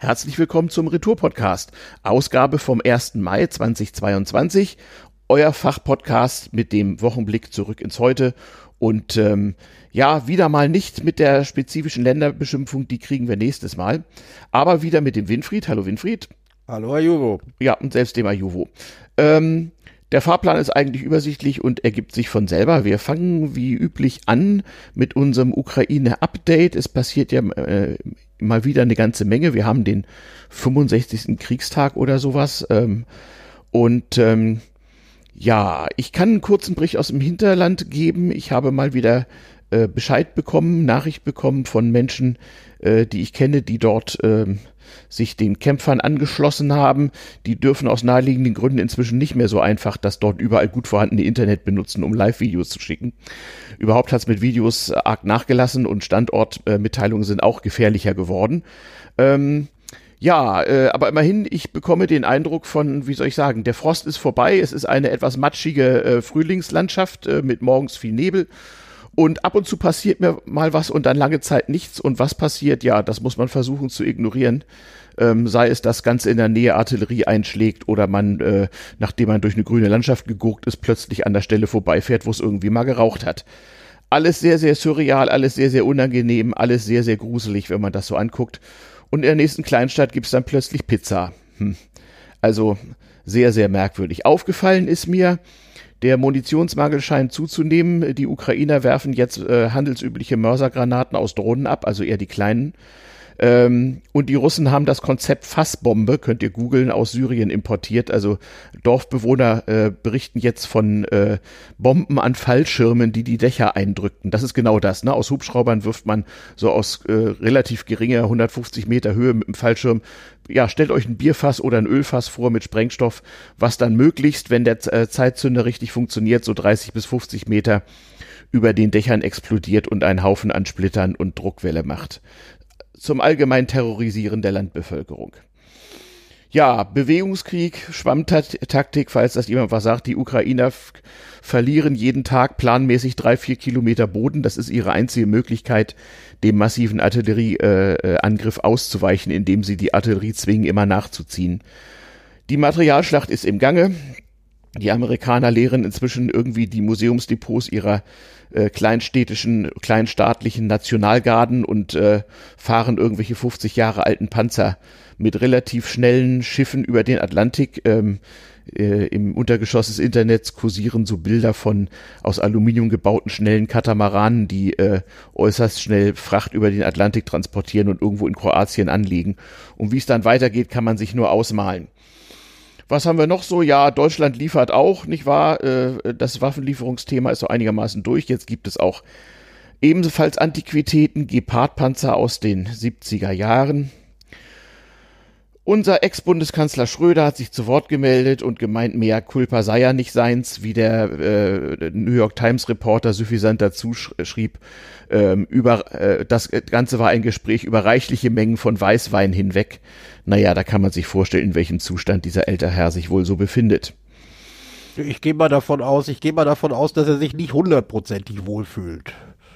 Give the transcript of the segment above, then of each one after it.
Herzlich willkommen zum Retour-Podcast, Ausgabe vom 1. Mai 2022, euer Fachpodcast mit dem Wochenblick zurück ins Heute und ähm, ja, wieder mal nicht mit der spezifischen Länderbeschimpfung, die kriegen wir nächstes Mal, aber wieder mit dem Winfried. Hallo Winfried. Hallo Ajuvo. Ja, und selbst dem Ajuvo. Ähm, der Fahrplan ist eigentlich übersichtlich und ergibt sich von selber. Wir fangen wie üblich an mit unserem Ukraine-Update. Es passiert ja äh, mal wieder eine ganze Menge. Wir haben den 65. Kriegstag oder sowas. Ähm, und ähm, ja, ich kann einen kurzen Bericht aus dem Hinterland geben. Ich habe mal wieder äh, Bescheid bekommen, Nachricht bekommen von Menschen, äh, die ich kenne, die dort äh, sich den Kämpfern angeschlossen haben. Die dürfen aus naheliegenden Gründen inzwischen nicht mehr so einfach das dort überall gut vorhandene Internet benutzen, um Live-Videos zu schicken. Überhaupt hat es mit Videos arg nachgelassen und Standortmitteilungen sind auch gefährlicher geworden. Ähm, ja, äh, aber immerhin, ich bekomme den Eindruck von, wie soll ich sagen, der Frost ist vorbei. Es ist eine etwas matschige äh, Frühlingslandschaft äh, mit morgens viel Nebel und ab und zu passiert mir mal was und dann lange Zeit nichts. Und was passiert? Ja, das muss man versuchen zu ignorieren. Ähm, sei es, dass ganz in der Nähe Artillerie einschlägt oder man, äh, nachdem man durch eine grüne Landschaft geguckt ist, plötzlich an der Stelle vorbeifährt, wo es irgendwie mal geraucht hat. Alles sehr, sehr surreal, alles sehr, sehr unangenehm, alles sehr, sehr gruselig, wenn man das so anguckt. Und in der nächsten Kleinstadt gibt's dann plötzlich Pizza. Hm. Also sehr, sehr merkwürdig. Aufgefallen ist mir, der Munitionsmangel scheint zuzunehmen. Die Ukrainer werfen jetzt äh, handelsübliche Mörsergranaten aus Drohnen ab, also eher die kleinen. Ähm, und die Russen haben das Konzept Fassbombe, könnt ihr googeln, aus Syrien importiert. Also Dorfbewohner äh, berichten jetzt von äh, Bomben an Fallschirmen, die die Dächer eindrückten. Das ist genau das. Ne? Aus Hubschraubern wirft man so aus äh, relativ geringer 150 Meter Höhe mit dem Fallschirm. Ja, stellt euch ein Bierfass oder ein Ölfass vor mit Sprengstoff, was dann möglichst, wenn der äh, Zeitzünder richtig funktioniert, so 30 bis 50 Meter über den Dächern explodiert und einen Haufen an Splittern und Druckwelle macht zum allgemeinen Terrorisieren der Landbevölkerung. Ja, Bewegungskrieg, Schwammtaktik, falls das jemand was sagt. Die Ukrainer verlieren jeden Tag planmäßig drei, vier Kilometer Boden. Das ist ihre einzige Möglichkeit, dem massiven Artillerieangriff äh, auszuweichen, indem sie die Artillerie zwingen, immer nachzuziehen. Die Materialschlacht ist im Gange. Die Amerikaner leeren inzwischen irgendwie die Museumsdepots ihrer äh, kleinstädtischen, kleinstaatlichen Nationalgarden und äh, fahren irgendwelche 50 Jahre alten Panzer mit relativ schnellen Schiffen über den Atlantik. Ähm, äh, Im Untergeschoss des Internets kursieren so Bilder von aus Aluminium gebauten schnellen Katamaranen, die äh, äußerst schnell Fracht über den Atlantik transportieren und irgendwo in Kroatien anlegen. Und wie es dann weitergeht, kann man sich nur ausmalen. Was haben wir noch so? Ja, Deutschland liefert auch, nicht wahr? Äh, das Waffenlieferungsthema ist so einigermaßen durch. Jetzt gibt es auch ebenfalls Antiquitäten, Gepardpanzer aus den 70er Jahren. Unser Ex-Bundeskanzler Schröder hat sich zu Wort gemeldet und gemeint, mehr Culpa sei ja nicht seins, wie der äh, New York Times Reporter suffisant dazu schrieb. Ähm, über, äh, das Ganze war ein Gespräch über reichliche Mengen von Weißwein hinweg. Naja, da kann man sich vorstellen, in welchem Zustand dieser ältere Herr sich wohl so befindet. Ich gehe mal davon aus, ich gehe mal davon aus, dass er sich nicht hundertprozentig wohlfühlt.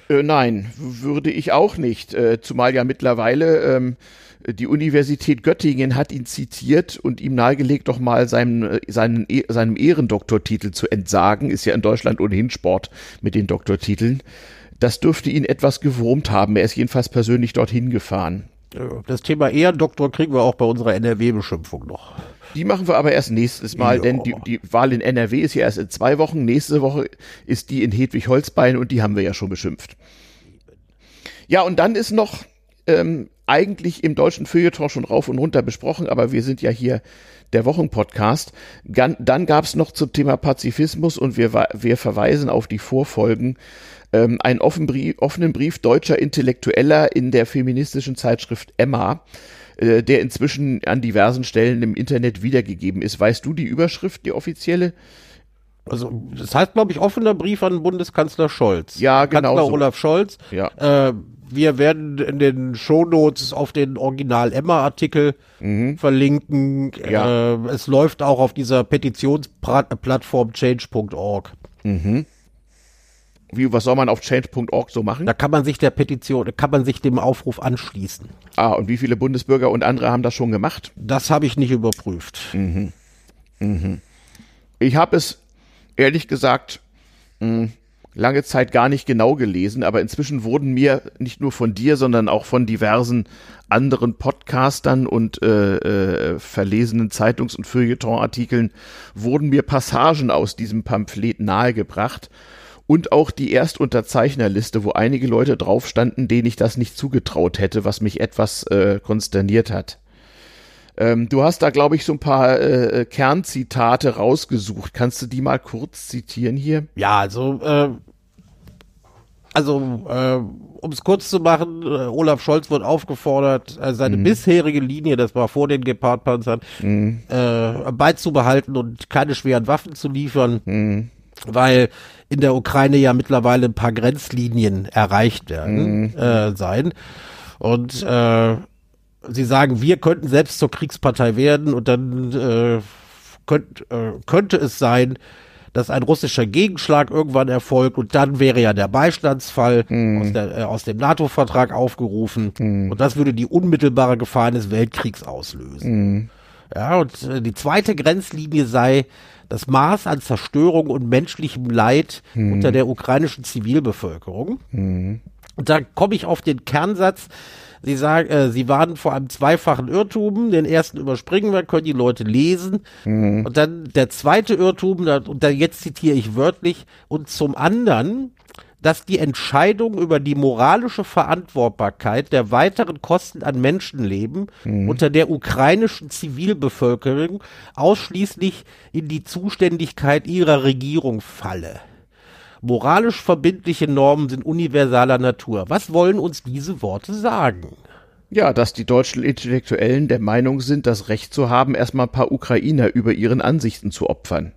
Äh, nein, würde ich auch nicht. Äh, zumal ja mittlerweile ähm, die Universität Göttingen hat ihn zitiert und ihm nahegelegt, doch mal seinem, seinen, seinem Ehrendoktortitel zu entsagen. Ist ja in Deutschland ohnehin Sport mit den Doktortiteln. Das dürfte ihn etwas gewurmt haben. Er ist jedenfalls persönlich dorthin gefahren. Das Thema Ehrendoktor kriegen wir auch bei unserer NRW-Beschimpfung noch. Die machen wir aber erst nächstes Mal, ja. denn die, die Wahl in NRW ist ja erst in zwei Wochen. Nächste Woche ist die in Hedwig-Holzbein und die haben wir ja schon beschimpft. Ja, und dann ist noch ähm, eigentlich im deutschen Feuilleton schon rauf und runter besprochen, aber wir sind ja hier der Wochenpodcast. Dann gab es noch zum Thema Pazifismus und wir, wir verweisen auf die Vorfolgen ähm, einen offen Brief, offenen Brief deutscher Intellektueller in der feministischen Zeitschrift Emma, äh, der inzwischen an diversen Stellen im Internet wiedergegeben ist. Weißt du die Überschrift, die offizielle? Also, das heißt, glaube ich, offener Brief an Bundeskanzler Scholz. Ja, genau. Kanzler so. Olaf Scholz. Ja. Äh, wir werden in den Shownotes auf den Original Emma-Artikel mhm. verlinken. Ja. Äh, es läuft auch auf dieser Petitionsplattform change.org. Mhm. Wie, was soll man auf change.org so machen? Da kann man sich der Petition, kann man sich dem Aufruf anschließen. Ah, und wie viele Bundesbürger und andere haben das schon gemacht? Das habe ich nicht überprüft. Mhm. Mhm. Ich habe es ehrlich gesagt mh, lange Zeit gar nicht genau gelesen, aber inzwischen wurden mir nicht nur von dir, sondern auch von diversen anderen Podcastern und äh, äh, verlesenen Zeitungs- und Feuilleton-Artikeln wurden mir Passagen aus diesem Pamphlet nahegebracht und auch die Erstunterzeichnerliste, wo einige Leute drauf standen, denen ich das nicht zugetraut hätte, was mich etwas äh, konsterniert hat. Ähm, du hast da, glaube ich, so ein paar äh, Kernzitate rausgesucht. Kannst du die mal kurz zitieren hier? Ja, also, äh, also, äh, um es kurz zu machen, äh, Olaf Scholz wird aufgefordert, äh, seine mhm. bisherige Linie, das war vor den Gepardpanzern, mhm. äh, beizubehalten und keine schweren Waffen zu liefern, mhm. weil in der Ukraine ja mittlerweile ein paar Grenzlinien erreicht werden mhm. äh, sein. Und äh, sie sagen, wir könnten selbst zur Kriegspartei werden und dann äh, könnt, äh, könnte es sein, dass ein russischer Gegenschlag irgendwann erfolgt und dann wäre ja der Beistandsfall hm. aus, der, äh, aus dem NATO-Vertrag aufgerufen hm. und das würde die unmittelbare Gefahr eines Weltkriegs auslösen. Hm. Ja, und äh, die zweite Grenzlinie sei das Maß an Zerstörung und menschlichem Leid hm. unter der ukrainischen Zivilbevölkerung. Hm. Und da komme ich auf den Kernsatz, Sie sagen, äh, sie warnen vor einem zweifachen Irrtum. Den ersten überspringen wir, können die Leute lesen. Mhm. Und dann der zweite Irrtum, und da jetzt zitiere ich wörtlich, und zum anderen, dass die Entscheidung über die moralische Verantwortbarkeit der weiteren Kosten an Menschenleben mhm. unter der ukrainischen Zivilbevölkerung ausschließlich in die Zuständigkeit ihrer Regierung falle. Moralisch verbindliche Normen sind universaler Natur. Was wollen uns diese Worte sagen? Ja, dass die deutschen Intellektuellen der Meinung sind, das Recht zu haben, erstmal ein paar Ukrainer über ihren Ansichten zu opfern.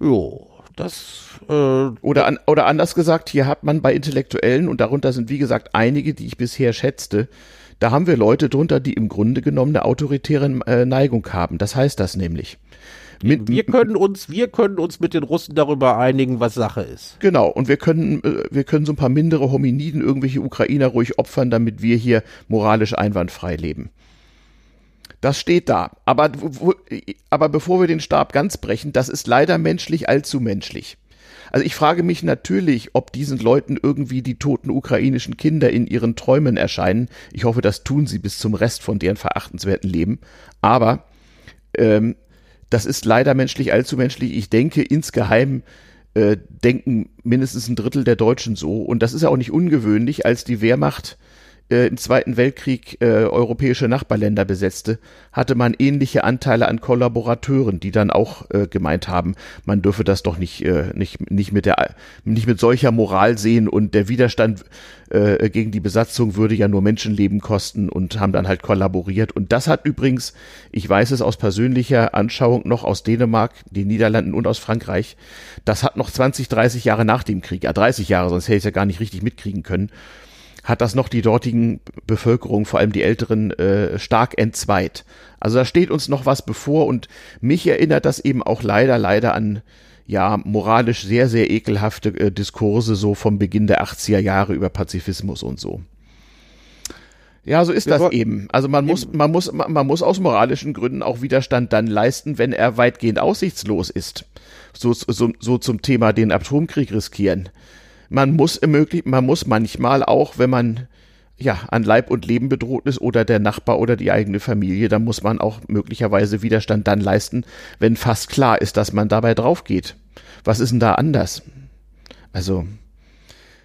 Jo, das. Äh, oder, an, oder anders gesagt, hier hat man bei Intellektuellen, und darunter sind wie gesagt einige, die ich bisher schätzte, da haben wir Leute drunter, die im Grunde genommen eine autoritäre äh, Neigung haben. Das heißt das nämlich. Mit, wir können uns, wir können uns mit den Russen darüber einigen, was Sache ist. Genau. Und wir können, äh, wir können so ein paar mindere Hominiden, irgendwelche Ukrainer ruhig opfern, damit wir hier moralisch einwandfrei leben. Das steht da. Aber, aber bevor wir den Stab ganz brechen, das ist leider menschlich allzu menschlich. Also ich frage mich natürlich, ob diesen Leuten irgendwie die toten ukrainischen Kinder in ihren Träumen erscheinen. Ich hoffe, das tun sie bis zum Rest von deren verachtenswerten Leben. Aber ähm, das ist leider menschlich allzu menschlich. Ich denke, insgeheim äh, denken mindestens ein Drittel der Deutschen so. Und das ist ja auch nicht ungewöhnlich, als die Wehrmacht äh, im Zweiten Weltkrieg äh, europäische Nachbarländer besetzte, hatte man ähnliche Anteile an Kollaborateuren, die dann auch äh, gemeint haben, man dürfe das doch nicht, äh, nicht, nicht, mit der, nicht mit solcher Moral sehen und der Widerstand äh, gegen die Besatzung würde ja nur Menschenleben kosten und haben dann halt kollaboriert. Und das hat übrigens, ich weiß es aus persönlicher Anschauung noch aus Dänemark, den Niederlanden und aus Frankreich, das hat noch 20, 30 Jahre nach dem Krieg, ja 30 Jahre, sonst hätte ich es ja gar nicht richtig mitkriegen können, hat das noch die dortigen Bevölkerung, vor allem die Älteren, äh, stark entzweit. Also da steht uns noch was bevor und mich erinnert das eben auch leider, leider an ja, moralisch sehr, sehr ekelhafte äh, Diskurse so vom Beginn der 80er Jahre über Pazifismus und so. Ja, so ist das eben. Also man muss, man muss, man muss aus moralischen Gründen auch Widerstand dann leisten, wenn er weitgehend aussichtslos ist. So, so, so zum Thema den Atomkrieg riskieren man muss möglich, man muss manchmal auch, wenn man ja an Leib und Leben bedroht ist oder der Nachbar oder die eigene Familie, dann muss man auch möglicherweise Widerstand dann leisten, wenn fast klar ist, dass man dabei drauf geht. Was ist denn da anders? Also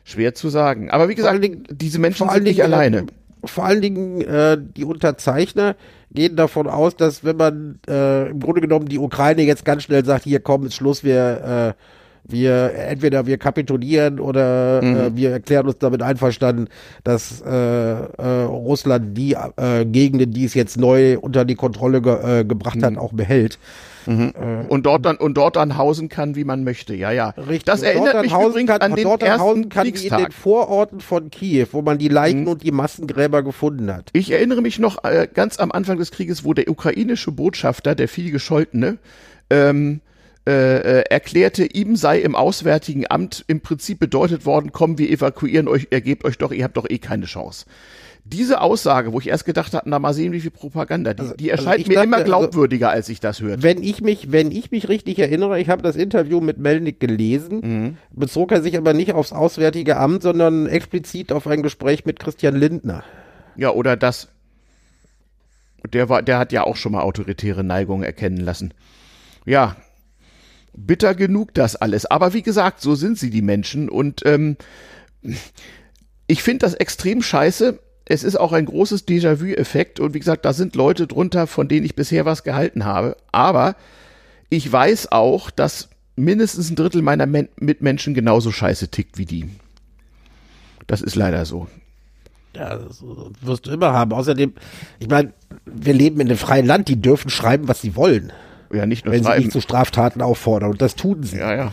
schwer zu sagen. Aber wie gesagt, Dingen, diese Menschen sind nicht Dingen, alleine. Vor allen Dingen äh, die Unterzeichner gehen davon aus, dass wenn man äh, im Grunde genommen die Ukraine jetzt ganz schnell sagt, hier komm, ist Schluss, wir äh, wir entweder wir kapitulieren oder mhm. äh, wir erklären uns damit einverstanden, dass äh, äh, Russland die äh, Gegenden, die es jetzt neu unter die Kontrolle ge äh, gebracht mhm. hat, auch behält. Mhm. Äh, und dort dann und dort dann hausen kann, wie man möchte. Ja, ja. Richtig. Das erinnert mich übrigens kann, an den dort ersten kann Kriegstag. in den Vororten von Kiew, wo man die Leichen mhm. und die Massengräber gefunden hat. Ich erinnere mich noch äh, ganz am Anfang des Krieges, wo der ukrainische Botschafter, der viel gescholtene, ähm, äh, äh, erklärte, ihm sei im Auswärtigen Amt im Prinzip bedeutet worden, komm, wir evakuieren euch, ergebt euch doch, ihr habt doch eh keine Chance. Diese Aussage, wo ich erst gedacht hatte, na mal sehen, wie viel Propaganda, die, Also- die also erscheint ich mir dachte, immer also- glaubwürdiger, als ich das hörte. Wenn ich mich, wenn ich mich richtig erinnere, ich habe das Interview mit Melnick gelesen, Mhm. bezog er sich aber nicht aufs Auswärtige Amt, sondern explizit auf ein Gespräch mit Christian Lindner. Ja, oder das. Der war, der hat ja auch schon mal autoritäre Neigungen erkennen lassen. Ja, bitter genug das alles. Aber wie gesagt, so sind sie die Menschen und ähm, ich finde das extrem scheiße. Es ist auch ein großes Déjà-vu-Effekt und wie gesagt, da sind Leute drunter, von denen ich bisher was gehalten habe. Aber ich weiß auch, dass mindestens ein Drittel meiner Men Mitmenschen genauso scheiße tickt wie die. Das ist leider so. Ja, das wirst du immer haben. Außerdem, ich meine, wir leben in einem freien Land, die dürfen schreiben, was sie wollen, Ja, nicht nur wenn sie schreiben. nicht zu Straftaten auffordern. Und das tun sie. Ja, ja.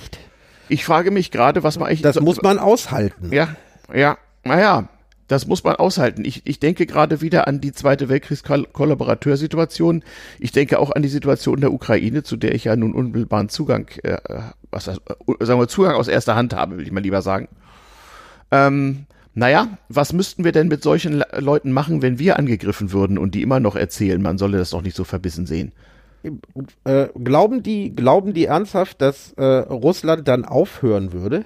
Ich frage mich gerade, was man eigentlich. Das muss man aushalten. Ja, ja, naja, das muss man aushalten. Ich, ich denke gerade wieder an die Zweite Weltkriegskollaborateursituation. Ich denke auch an die Situation der Ukraine, zu der ich ja nun unmittelbaren Zugang, äh, was heißt, äh, sagen wir Zugang aus erster Hand habe, will ich mal lieber sagen. Ähm, naja, was müssten wir denn mit solchen Le Leuten machen, wenn wir angegriffen würden und die immer noch erzählen, man solle das doch nicht so verbissen sehen? Äh, glauben die, glauben die ernsthaft, dass äh, Russland dann aufhören würde?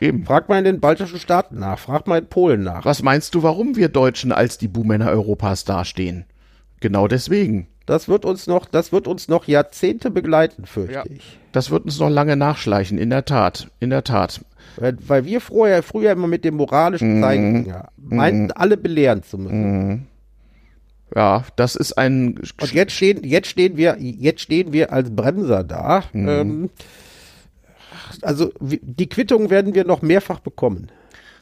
Eben. Frag mal in den baltischen Staaten nach, frag mal in Polen nach. Was meinst du, warum wir Deutschen als die Buhmänner Europas dastehen? Genau deswegen. Das wird uns noch, das wird uns noch Jahrzehnte begleiten, fürchte Ja. ich. Das wird uns noch lange nachschleichen, in der Tat, in der Tat. Weil, weil wir früher, früher immer mit dem moralischen Zeigen ja, meinten, alle belehren zu müssen. Ja, das ist ein Und jetzt stehen, jetzt stehen wir, jetzt stehen wir als Bremser da. Ähm, also die Quittung werden wir noch mehrfach bekommen.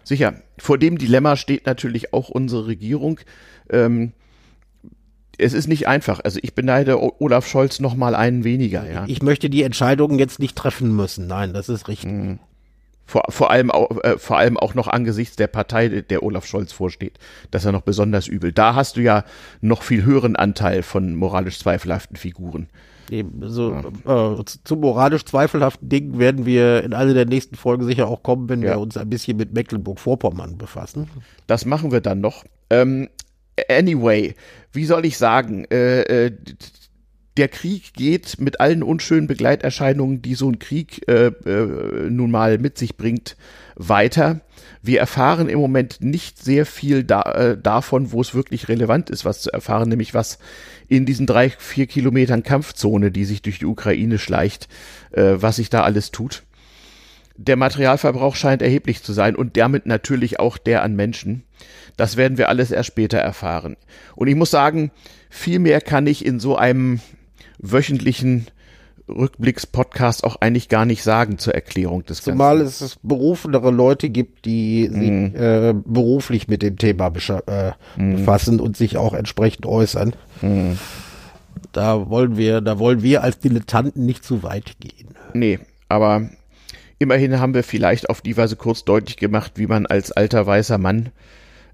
sicher. Vor dem Dilemma steht natürlich auch unsere Regierung. Ähm, es ist nicht einfach. Also ich beneide Olaf Scholz noch mal einen weniger. Ja. Ich möchte die Entscheidungen jetzt nicht treffen müssen. Nein, das ist richtig. Vor, vor allem auch, äh, vor allem auch noch angesichts der Partei, der Olaf Scholz vorsteht, das ist ja noch besonders übel. Da hast du ja noch viel höheren Anteil von moralisch zweifelhaften Figuren. Eben, so, äh, zu, moralisch zweifelhaften Dingen werden wir in einer der nächsten Folgen sicher auch kommen, wenn Ja. wir uns ein bisschen mit Mecklenburg-Vorpommern befassen. Das machen wir dann noch. Ähm, anyway, wie soll ich sagen? Äh, äh, der Krieg geht mit allen unschönen Begleiterscheinungen, die so ein Krieg äh, äh, nun mal mit sich bringt, weiter. Wir erfahren im Moment nicht sehr viel da, äh, davon, wo es wirklich relevant ist, was zu erfahren, nämlich was in diesen drei, vier Kilometern Kampfzone, die sich durch die Ukraine schleicht, äh, was sich da alles tut. Der Materialverbrauch scheint erheblich zu sein und damit natürlich auch der an Menschen. Das werden wir alles erst später erfahren. Und ich muss sagen, viel mehr kann ich in so einem wöchentlichen Rückblicks-Podcast auch eigentlich gar nicht sagen zur Erklärung des Zumal Ganzen. es berufenere Leute gibt, die sich äh, beruflich mit dem Thema äh, befassen und sich auch entsprechend äußern. Da wollen wir, da wollen wir als Dilettanten nicht zu weit gehen. Nee, aber immerhin haben wir vielleicht auf die Weise kurz deutlich gemacht, wie man als alter weißer Mann,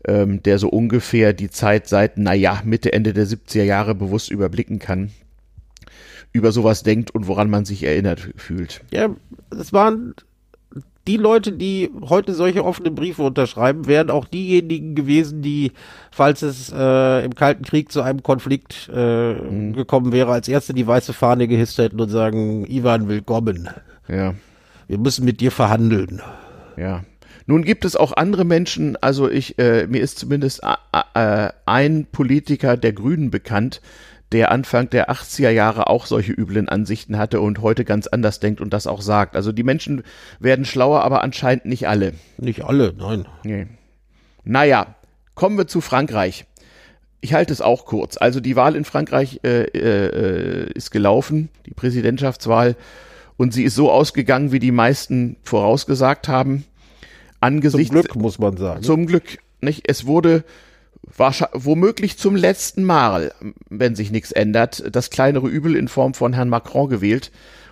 ähm, der so ungefähr die Zeit seit, naja, Mitte, Ende der 70er Jahre bewusst überblicken kann, über sowas denkt und woran man sich erinnert fühlt. Ja, es waren die Leute, die heute solche offenen Briefe unterschreiben, wären auch diejenigen gewesen, die, falls es äh, im Kalten Krieg zu einem Konflikt äh, gekommen wäre, als erste die weiße Fahne gehisst hätten und sagen, Ivan, willkommen. Ja. Wir müssen mit dir verhandeln. Ja. Nun gibt es auch andere Menschen, also ich, äh, mir ist zumindest äh, ein Politiker der Grünen bekannt, der Anfang der 80er Jahre auch solche üblen Ansichten hatte und heute ganz anders denkt und das auch sagt. Also die Menschen werden schlauer, aber anscheinend nicht alle. Nicht alle, nein. Nee. Naja, kommen wir zu Frankreich. Ich halte es auch kurz. Also die Wahl in Frankreich äh, äh, ist gelaufen, die Präsidentschaftswahl, und sie ist so ausgegangen, wie die meisten vorausgesagt haben. Zum Angesichts Glück, muss man sagen. zum Glück, nicht? Es wurde womöglich zum letzten Mal, wenn sich nichts ändert, das kleinere Übel in Form von Herrn Macron gewählt,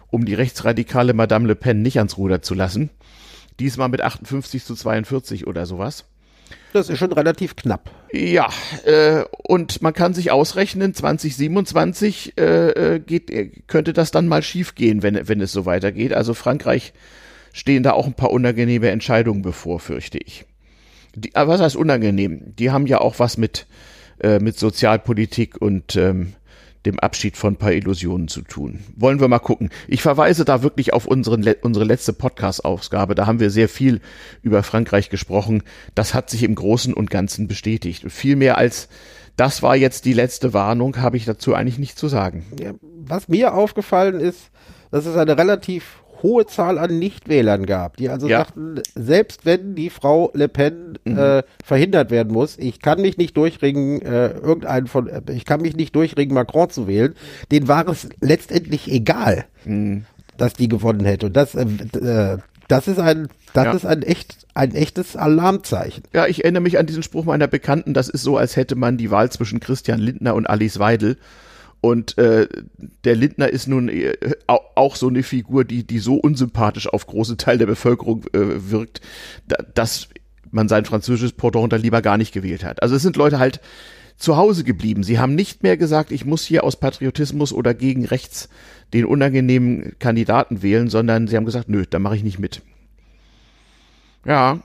um die rechtsradikale Madame Le Pen nicht ans Ruder zu lassen. Diesmal mit 58 zu 42 oder sowas. Das ist schon relativ knapp. Ja, äh, und man kann sich ausrechnen, 2027 äh, äh, geht, äh, könnte das dann mal schiefgehen, wenn, wenn es so weitergeht. Also Frankreich stehen da auch ein paar unangenehme Entscheidungen bevor, fürchte ich. Die, aber was heißt unangenehm? Die haben ja auch was mit, äh, mit Sozialpolitik und ähm, dem Abschied von ein paar Illusionen zu tun. Wollen wir mal gucken. Ich verweise da wirklich auf unseren, unsere letzte Podcast-Ausgabe. Da haben wir sehr viel über Frankreich gesprochen. Das hat sich im Großen und Ganzen bestätigt. viel mehr als das war jetzt die letzte Warnung, habe ich dazu eigentlich nicht zu sagen. Ja, was mir aufgefallen ist, dass es eine relativ hohe Zahl an Nichtwählern gab, die also ja. sagten, selbst wenn die Frau Le Pen mhm. äh, verhindert werden muss, ich kann mich nicht durchringen, äh, irgendeinen von, äh, ich kann mich nicht durchringen, Macron zu wählen, denen war es letztendlich egal, mhm. dass die gewonnen hätte. Und das, äh, äh, das ist ein, das ja. ist ein echt, ein echtes Alarmzeichen. Ja, ich erinnere mich an diesen Spruch meiner Bekannten, das ist so, als hätte man die Wahl zwischen Christian Lindner und Alice Weidel und äh, der Lindner ist nun äh, auch so eine Figur, die, die so unsympathisch auf große Teil der Bevölkerung äh, wirkt, da, dass man sein französisches Pendant da lieber gar nicht gewählt hat. Also es sind Leute halt zu Hause geblieben. Sie haben nicht mehr gesagt, ich muss hier aus Patriotismus oder gegen rechts den unangenehmen Kandidaten wählen, sondern sie haben gesagt, nö, da mache ich nicht mit. Ja,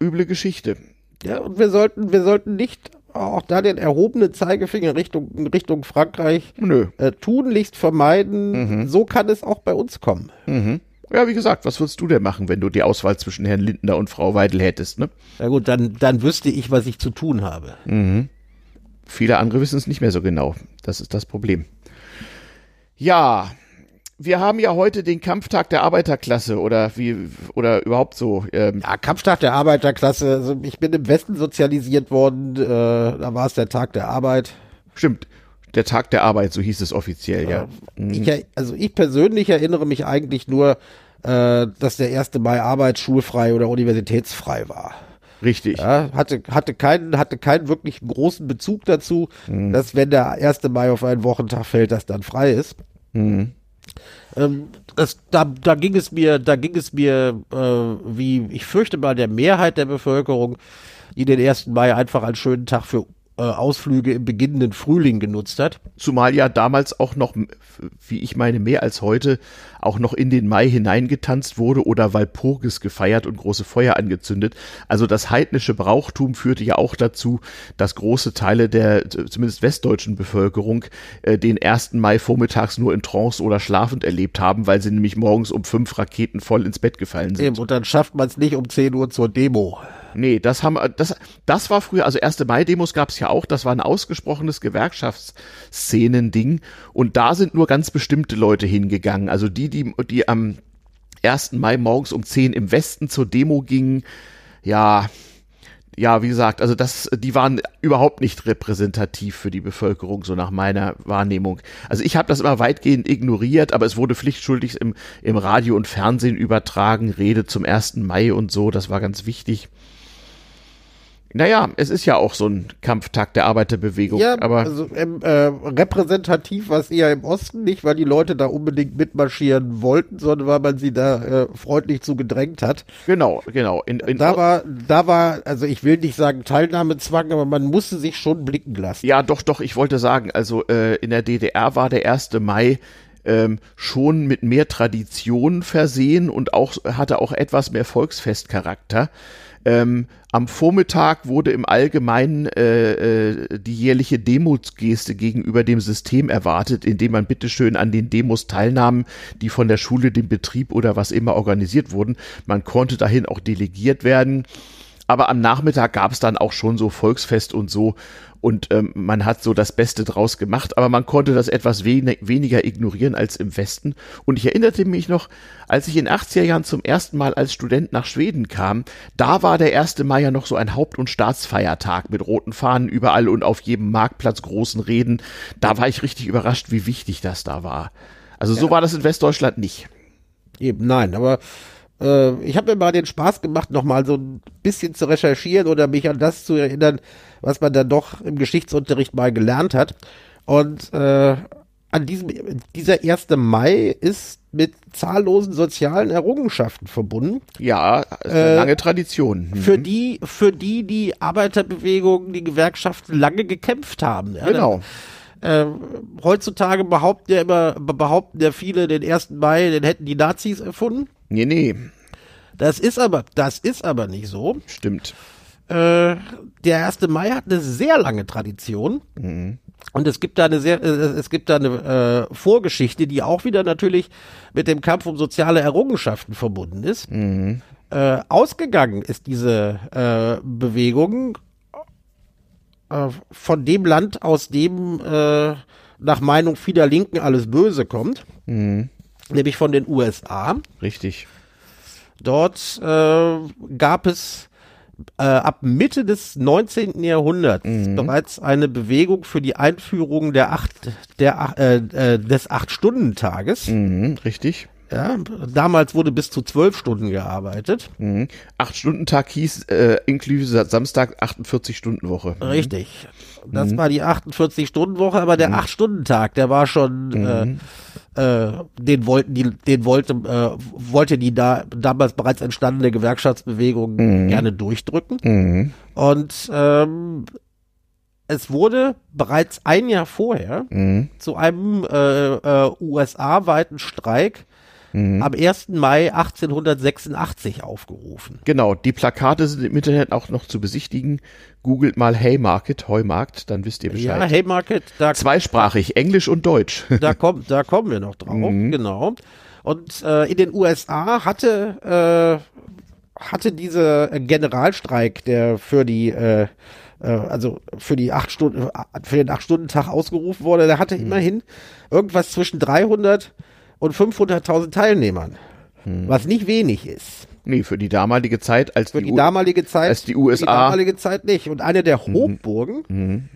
üble Geschichte. Ja, und wir sollten, wir sollten nicht auch da den erhobenen Zeigefinger Richtung, Richtung Frankreich Nö. Äh, tunlichst vermeiden. Mhm. So kann es auch bei uns kommen. Mhm. Ja, wie gesagt, was würdest du denn machen, wenn du die Auswahl zwischen Herrn Lindner und Frau Weidel hättest, ne? Ja gut, dann, dann wüsste ich, was ich zu tun habe. Mhm. Viele andere wissen es nicht mehr so genau. Das ist das Problem. Ja, wir haben ja heute den Kampftag der Arbeiterklasse oder wie oder überhaupt so. Ähm. Ja, Kampftag der Arbeiterklasse. Also ich bin im Westen sozialisiert worden. Äh, da war es der Tag der Arbeit. Stimmt. Der Tag der Arbeit, so hieß es offiziell, ja. Mhm. Ich, also ich persönlich erinnere mich eigentlich nur, äh, dass der 1. Mai arbeitsschulfrei oder universitätsfrei war. Richtig. Ja, hatte, hatte keinen, hatte keinen wirklich großen Bezug dazu, mhm. dass wenn der 1. Mai auf einen Wochentag fällt, das dann frei ist. Mhm. Ähm, das, da, da ging es mir, da ging es mir, äh, wie ich fürchte mal der Mehrheit der Bevölkerung, die den 1. Mai einfach als schönen Tag für äh, Ausflüge im beginnenden Frühling genutzt hat. Zumal ja damals auch noch, wie ich meine, mehr als heute, auch noch in den Mai hineingetanzt wurde oder Walpurgis gefeiert und große Feuer angezündet. Also das heidnische Brauchtum führte ja auch dazu, dass große Teile der zumindest westdeutschen Bevölkerung äh, den 1. Mai vormittags nur in Trance oder schlafend erlebt haben, weil sie nämlich morgens um fünf Raketen voll ins Bett gefallen sind. Eben, und dann schafft man es nicht um 10 Uhr zur Demo. Nee, das haben das das war früher, also erste Mai-Demos gab es ja auch, das war ein ausgesprochenes Gewerkschaftsszenen-Ding und da sind nur ganz bestimmte Leute hingegangen. Also die, die, die am 1. Mai morgens um 10 im Westen zur Demo gingen, ja, ja, wie gesagt, also das, die waren überhaupt nicht repräsentativ für die Bevölkerung, so nach meiner Wahrnehmung. Also ich habe das immer weitgehend ignoriert, aber es wurde pflichtschuldig im, im Radio und Fernsehen übertragen, Rede zum 1. Mai und so, das war ganz wichtig. Naja, es ist ja auch so ein Kampftag der Arbeiterbewegung. Ja, aber also ähm, äh, repräsentativ war es eher im Osten, nicht weil die Leute da unbedingt mitmarschieren wollten, sondern weil man sie da äh, freundlich zu gedrängt hat. Genau, genau. In, in da war, da war, also ich will nicht sagen Teilnahmezwang, aber man musste sich schon blicken lassen. Ja, doch, doch, ich wollte sagen, also äh, in der DDR war der 1. Mai ähm, schon mit mehr Tradition versehen und auch hatte auch etwas mehr Volksfestcharakter. Ähm, am Vormittag wurde im Allgemeinen äh, äh, die jährliche Demosgeste gegenüber dem System erwartet, indem man bitteschön an den Demos teilnahm, die von der Schule, dem Betrieb oder was immer organisiert wurden. Man konnte dahin auch delegiert werden. Aber am Nachmittag gab es dann auch schon so Volksfest und so und ähm, man hat so das Beste draus gemacht, aber man konnte das etwas wen weniger ignorieren als im Westen. Und ich erinnerte mich noch, als ich in 80er Jahren zum ersten Mal als Student nach Schweden kam, da war der 1. Mai ja noch so ein Haupt- und Staatsfeiertag mit roten Fahnen überall und auf jedem Marktplatz großen Reden. Da war ich richtig überrascht, wie wichtig das da war. Also so ja. war das in Westdeutschland nicht. Eben, nein, aber äh, ich habe mir mal den Spaß gemacht, nochmal so ein bisschen zu recherchieren oder mich an das zu erinnern, was man dann doch im Geschichtsunterricht mal gelernt hat. Und äh, an diesem, dieser 1. Mai ist mit zahllosen sozialen Errungenschaften verbunden. Ja, äh, lange Tradition. Mhm. Für die, für die die Arbeiterbewegungen, die Gewerkschaften lange gekämpft haben. Ja, genau. Äh, heutzutage behaupten ja immer, behaupten ja viele den 1. Mai, den hätten die Nazis erfunden. Nee, nee. Das ist aber, das ist aber nicht so. Stimmt. Äh, der 1. Mai hat eine sehr lange Tradition. Mhm. Und es gibt da eine sehr, äh, es gibt da eine äh, Vorgeschichte, die auch wieder natürlich mit dem Kampf um soziale Errungenschaften verbunden ist. Mhm. Äh, ausgegangen ist diese äh, Bewegung von dem Land, aus dem nach Meinung vieler Linken alles Böse kommt, mhm. Nämlich von den USA. Richtig. Dort äh, gab es äh, ab Mitte des 19. Jahrhunderts mhm. bereits eine Bewegung für die Einführung der acht, der, äh, äh, des Acht-Stunden-Tages. Mhm, richtig. Ja, damals wurde bis zu zwölf Stunden gearbeitet. Mhm. Acht-Stunden-Tag hieß äh, inklusive Samstag 48-Stunden-Woche. Mhm. Richtig. Das mhm. war die 48-Stunden-Woche, aber der mhm. Acht-Stunden-Tag, der war schon, äh, mhm. Äh, den wollten die, den wollte, äh, wollte die da damals bereits entstandene Gewerkschaftsbewegung mhm. gerne durchdrücken. Mhm. Und ähm, es wurde bereits ein Jahr vorher zu einem äh, äh, USA-weiten Streik mhm. am 1. Mai 1886 aufgerufen. Genau, die Plakate sind im Internet auch noch zu besichtigen. Googelt mal Haymarket, Heumarkt, dann wisst ihr Bescheid. Ja, Haymarket, da zweisprachig, Englisch und Deutsch. Da kommt, da kommen wir noch drauf, mhm. genau. Und äh, in den USA hatte äh, hatte diese Generalstreik, der für die äh, äh also für die acht Stunden, für den acht Stunden Tag ausgerufen wurde, der hatte mhm. immerhin irgendwas zwischen 300 und 500.000 Teilnehmern, hm. was nicht wenig ist. Nee, für die damalige Zeit, als für die, die damalige Zeit, als die USA, für die damalige Zeit nicht. Und eine der mhm. Hochburgen mhm.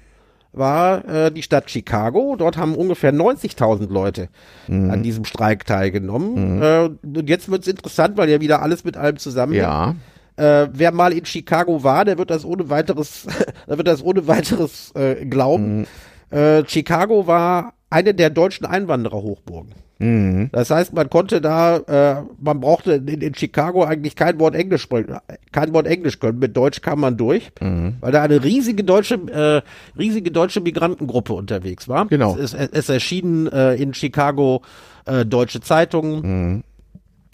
war äh, die Stadt Chicago. Dort haben ungefähr 90.000 Leute mhm. an diesem Streik teilgenommen. Mhm. Äh, und jetzt wird's interessant, weil ja wieder alles mit allem zusammenhängt. Ja. Äh, wer mal in Chicago war, der wird das ohne weiteres, der wird das ohne weiteres äh, glauben. Mhm. Äh, Chicago war eine der deutschen Einwandererhochburgen. Mhm. Das heißt, man konnte da, äh, man brauchte in, in, Chicago eigentlich kein Wort Englisch sprechen, kein Wort Englisch können. Mit Deutsch kam man durch, mhm. weil da eine riesige deutsche, äh, riesige deutsche Migrantengruppe unterwegs war. Genau. Es, es, es erschienen äh, in Chicago äh, deutsche Zeitungen. Mhm.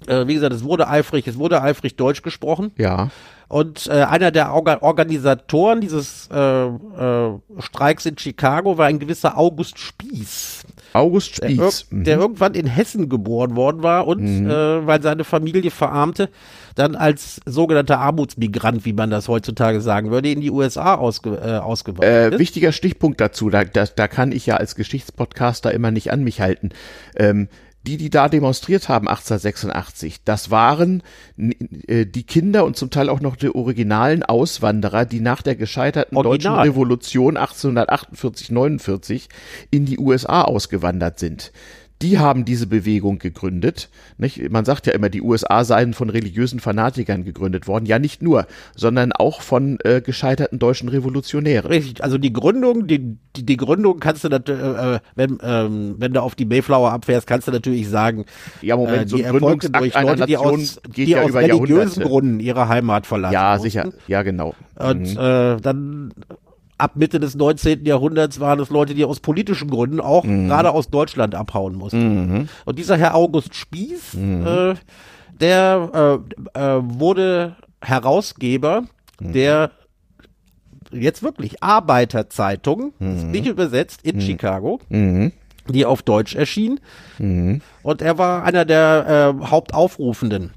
Äh, wie gesagt, es wurde eifrig, es wurde eifrig Deutsch gesprochen. Ja. Und äh, einer der Orga Organisatoren dieses äh, äh, Streiks in Chicago war ein gewisser August Spieß. August Spieß. Der, mhm. der irgendwann in Hessen geboren worden war und mhm. äh, weil seine Familie verarmte, dann als sogenannter Armutsmigrant, wie man das heutzutage sagen würde, in die USA ausge, äh, ausgewandert äh, Wichtiger Stichpunkt dazu, da, da, da kann ich ja als Geschichtspodcaster immer nicht an mich halten. Ähm, die, die da demonstriert haben 1886, das waren äh, die Kinder und zum Teil auch noch die originalen Auswanderer, die nach der gescheiterten Original. deutschen Revolution 1848-49 in die USA ausgewandert sind die haben diese Bewegung gegründet. Nicht? Man sagt ja immer, die USA seien von religiösen Fanatikern gegründet worden. Ja, nicht nur, sondern auch von äh, gescheiterten deutschen Revolutionären. Richtig, also die Gründung, die, die, die Gründung kannst du natürlich, äh, äh, wenn, ähm, wenn du auf die Mayflower abfährst, kannst du natürlich sagen, ja, Moment, äh, so die erfolgte durch Leute, die aus, die ja aus religiösen Gründen ihre Heimat verlassen Ja, mussten. sicher, ja, genau. Und mhm. äh, dann ab Mitte des 19. Jahrhunderts waren es Leute, die aus politischen Gründen auch mhm. gerade aus Deutschland abhauen mussten. Mhm. Und dieser Herr August Spieß, mhm. äh, der äh, äh, wurde Herausgeber mhm. der jetzt wirklich Arbeiterzeitung, mhm. nicht übersetzt, in mhm. Chicago die auf Deutsch erschien. Mhm. Und er war einer der äh, Hauptaufrufenden.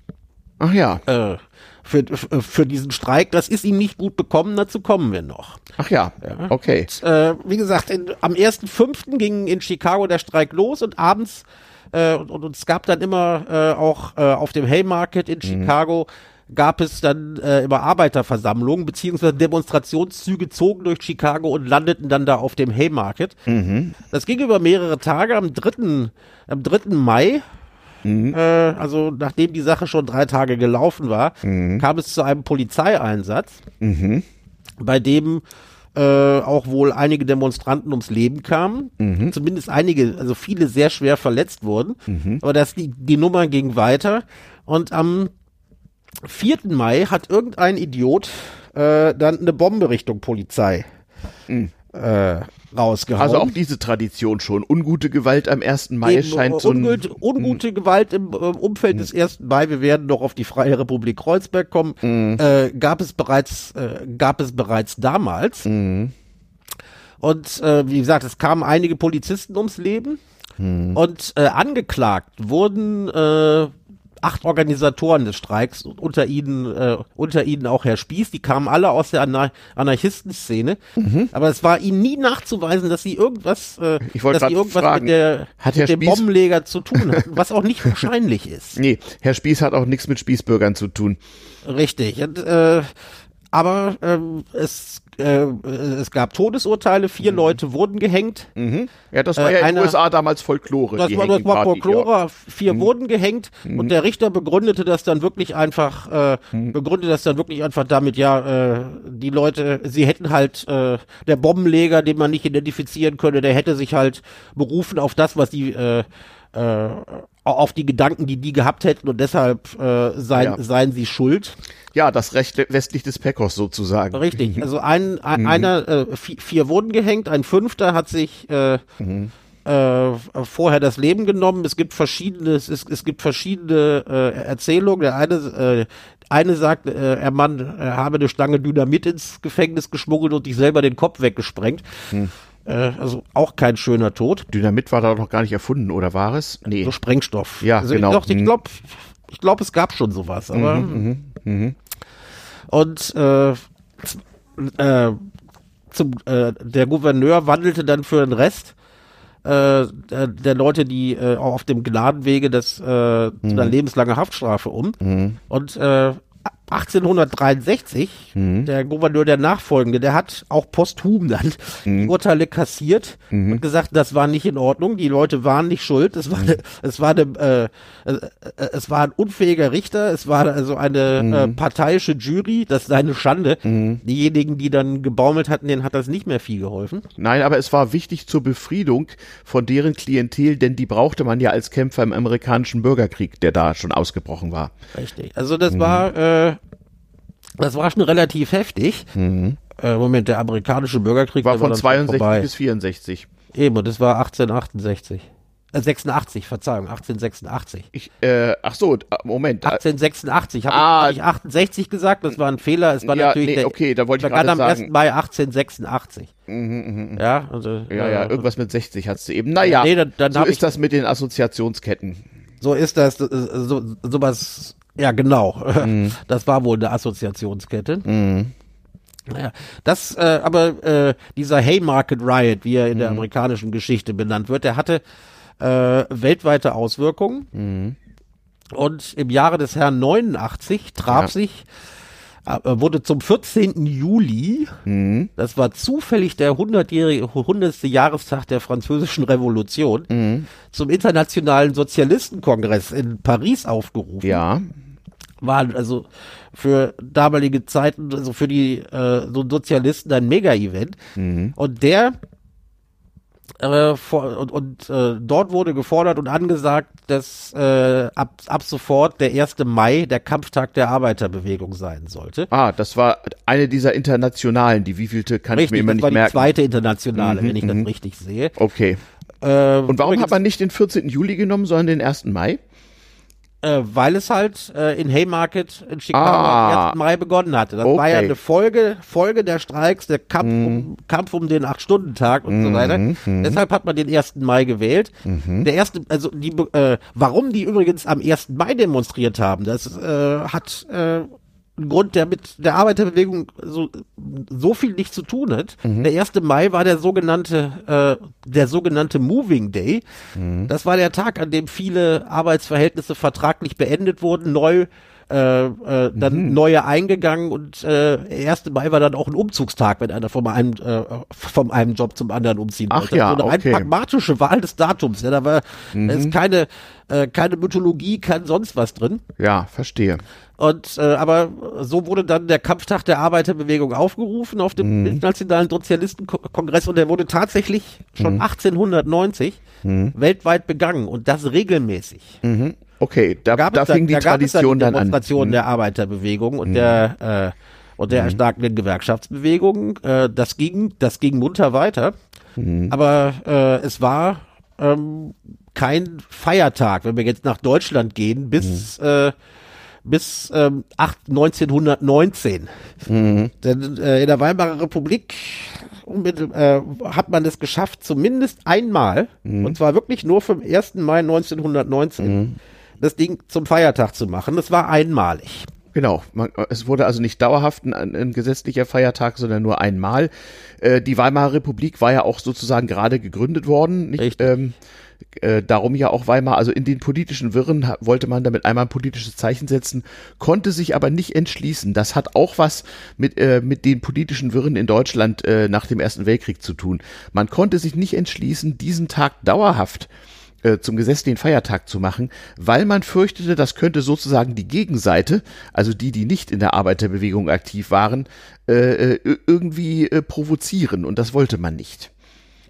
Ach ja. Äh, für, für diesen Streik. Das ist ihm nicht gut bekommen, dazu kommen wir noch. Ach ja, ja. okay. Und, äh, wie gesagt, in, am 1.5. ging in Chicago der Streik los und abends äh, und, und, es gab dann immer äh, auch äh, auf dem Haymarket in mhm. Chicago gab es dann äh, immer Arbeiterversammlungen beziehungsweise Demonstrationszüge zogen durch Chicago und landeten dann da auf dem Haymarket. Mhm. Das ging über mehrere Tage. Am 3. Am 3. Mai Mhm. Äh, also nachdem die Sache schon drei Tage gelaufen war, mhm. kam es zu einem Polizeieinsatz, mhm. bei dem äh, auch wohl einige Demonstranten ums Leben kamen. Mhm. Zumindest einige, also viele sehr schwer verletzt wurden. Aber das, die, die Nummer ging weiter. Und am 4. Mai hat irgendein Idiot äh, dann eine Bombe Richtung Polizei äh, rausgehauen. Also auch diese Tradition schon. Ungute Gewalt am 1. Mai Eben, scheint so ein, Mhm. ungute, ungute Gewalt im äh, Umfeld des 1. Mai, wir werden noch auf die Freie Republik Kreuzberg kommen, Mhm. äh, gab es bereits, äh, gab es bereits damals. Mhm. Und äh, wie gesagt, es kamen einige Polizisten ums Leben Mhm. und äh, angeklagt wurden äh, acht Organisatoren des Streiks und unter ihnen äh, unter ihnen auch Herr Spieß, die kamen alle aus der Anar Anarchistenszene, Mhm. aber es war ihnen nie nachzuweisen, dass sie irgendwas, äh, dass sie irgendwas fragen, mit, der, hat mit dem Spieß- Bombenleger zu tun hatten, was auch nicht wahrscheinlich ist. Nee, Herr Spieß hat auch nichts mit Spießbürgern zu tun. Richtig. Und, äh, aber ähm, es, äh, es gab Todesurteile, vier Leute wurden gehängt. Mhm. Ja, das war Äh, ja in den USA damals Folklore. Das war, das war Folklore, vier Mhm. wurden gehängt und der Richter begründete das dann wirklich einfach, äh, Mhm. begründete das dann wirklich einfach damit, ja, äh, die Leute, sie hätten halt, äh, der Bombenleger, den man nicht identifizieren könne, der hätte sich halt berufen auf das, was die, äh, äh, auf die Gedanken, die die gehabt hätten und deshalb äh, seien, Ja. seien sie schuld. Ja, das Recht westlich des Pecos sozusagen. Richtig. Also ein, ein Mhm. einer, äh, vier, vier wurden gehängt, ein fünfter hat sich äh, Mhm. äh, vorher das Leben genommen. Es gibt verschiedene, es, es gibt verschiedene äh, Erzählungen. Der eine, äh, eine sagt, äh, er Mann äh, habe eine Stange Dynamit ins Gefängnis geschmuggelt und sich selber den Kopf weggesprengt. Hm. Äh, also auch kein schöner Tod. Dynamit war da noch gar nicht erfunden, oder war es? Nee. So Sprengstoff. Ja, also genau. Ich glaube, ich Mhm. glaube, ich glaub, es gab schon sowas. Aber mhm, Und äh, äh, zum, äh, der Gouverneur wandelte dann für den Rest äh, der, Leute, die äh, auf dem Gnadenwege des, zu einer lebenslangen Haftstrafe um. Und äh, 1863, der Gouverneur der Nachfolgende, der hat auch posthum dann die Urteile kassiert und gesagt, das war nicht in Ordnung, die Leute waren nicht schuld, es war, eine, es war, eine, äh, äh, es war ein unfähiger Richter, es war also eine äh, parteiische Jury, das ist eine Schande. Diejenigen, die dann gebaumelt hatten, denen hat das nicht mehr viel geholfen. Nein, aber es war wichtig zur Befriedung von deren Klientel, denn die brauchte man ja als Kämpfer im amerikanischen Bürgerkrieg, der da schon ausgebrochen war. Richtig. Also das war, äh, das war schon relativ heftig. Äh, Moment, der amerikanische Bürgerkrieg War der von dann 62 vorbei. bis 64. Eben, und das war 1868. Äh, 86, Verzeihung, 1886. Ich, äh, ach so, äh, Moment. äh, 1886, habe Ah. ich, hab ich 68 gesagt, das war ein Fehler, es war Ja, natürlich nee, der, okay, da wollte ich begann gerade am sagen. 1. Mai 1886. Ja, also, Ja, ja, irgendwas mit 60 hast du eben. Naja, Nee, dann- dann so ist ich- das mit den Assoziationsketten. So ist das, äh, so, sowas, ja genau, Mhm. das war wohl eine Assoziationskette. Naja, das, äh, aber äh, dieser Haymarket Riot, wie er in Mhm. der amerikanischen Geschichte benannt wird, der hatte äh, weltweite Auswirkungen. Mhm. Und im Jahre des Herrn 89 traf Ja. sich, äh, wurde zum 14. Juli, Mhm. das war zufällig der 100-jährige, 100. Jahrestag der französischen Revolution, Mhm. zum Internationalen Sozialistenkongress in Paris aufgerufen. Ja. War also für damalige Zeiten, also für die äh, so Sozialisten ein Mega-Event. Und der äh, vor, und, und äh, dort wurde gefordert und angesagt, dass äh, ab, ab sofort der 1. Mai der Kampftag der Arbeiterbewegung sein sollte. Ah, das war eine dieser internationalen, die wievielte kann ich mir Richtig, immer das nicht war die merken. zweite internationale, Mhm, wenn ich mhm. das richtig sehe. Okay. Äh, Und warum übrigens- hat man nicht den 14. Juli genommen, sondern den 1. Mai? Äh, weil es halt äh, in Haymarket in Chicago Ah. am 1. Mai begonnen hatte. Das war ja Okay. eine Folge, Folge der Streiks, der Kampf, um, Kampf um den Acht-Stunden-Tag und so weiter. Deshalb hat man den 1. Mai gewählt. Der erste, also die, äh, warum die übrigens am 1. Mai demonstriert haben, das äh, hat äh, Grund, der mit der Arbeiterbewegung so, so viel nicht zu tun hat. Der 1. Mai war der sogenannte, äh, der sogenannte Moving Day. Das war der Tag, an dem viele Arbeitsverhältnisse vertraglich beendet wurden, neu äh, äh, dann mhm. neue eingegangen und äh, 1. Mai war dann auch ein Umzugstag, wenn einer von einem, äh, von einem Job zum anderen umziehen Ach wollte. Ja, also eine okay. pragmatische Wahl des Datums. Ja, da war mhm. ist keine, äh, keine Mythologie, kein sonst was drin. Ja, verstehe. Und äh, aber so wurde dann der Kampftag der Arbeiterbewegung aufgerufen auf dem mhm. Internationalen Sozialistenkongress und der wurde tatsächlich schon mhm. 1890 mhm. weltweit begangen und das regelmäßig. Mhm. Okay, da, da, da fing die da Tradition dann, an. Demonstration der Arbeiterbewegung und der äh, und der erstarkenden Gewerkschaftsbewegung. Äh, das ging, das ging munter weiter. Aber äh, es war ähm, kein Feiertag, wenn wir jetzt nach Deutschland gehen, bis äh, bis ähm, 8, 1919. Mhm. Denn äh, in der Weimarer Republik äh, hat man es geschafft, zumindest einmal, mhm. und zwar wirklich nur vom 1. Mai 1919, mhm. Das Ding zum Feiertag zu machen. Das war einmalig. Genau, man, es wurde also nicht dauerhaft ein, ein, gesetzlicher Feiertag, sondern nur einmal. Äh, die Weimarer Republik war ja auch sozusagen gerade gegründet worden. Nicht? Ähm, äh, darum ja auch Weimar, also in den politischen Wirren wollte man damit einmal ein politisches Zeichen setzen, konnte sich aber nicht entschließen. Das hat auch was mit, äh, mit den politischen Wirren in Deutschland äh, nach dem Ersten Weltkrieg zu tun. Man konnte sich nicht entschließen, diesen Tag dauerhaft äh, zum gesetzlichen Feiertag zu machen, weil man fürchtete, das könnte sozusagen die Gegenseite, also die, die nicht in der Arbeiterbewegung aktiv waren, äh, äh irgendwie äh, provozieren und das wollte man nicht.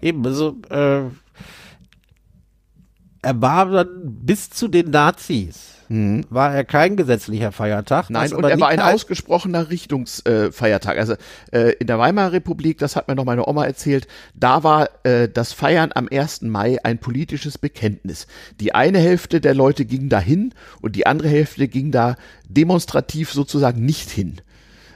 Eben, also äh, er war dann bis zu den Nazis. Mhm. War er kein gesetzlicher Feiertag? Nein, und er war ein ausgesprochener Richtungsfeiertag. Äh, also äh, in der Weimarer Republik, das hat mir noch meine Oma erzählt, da war äh, das Feiern am 1. Mai ein politisches Bekenntnis. Die eine Hälfte der Leute ging dahin und die andere Hälfte ging da demonstrativ sozusagen nicht hin.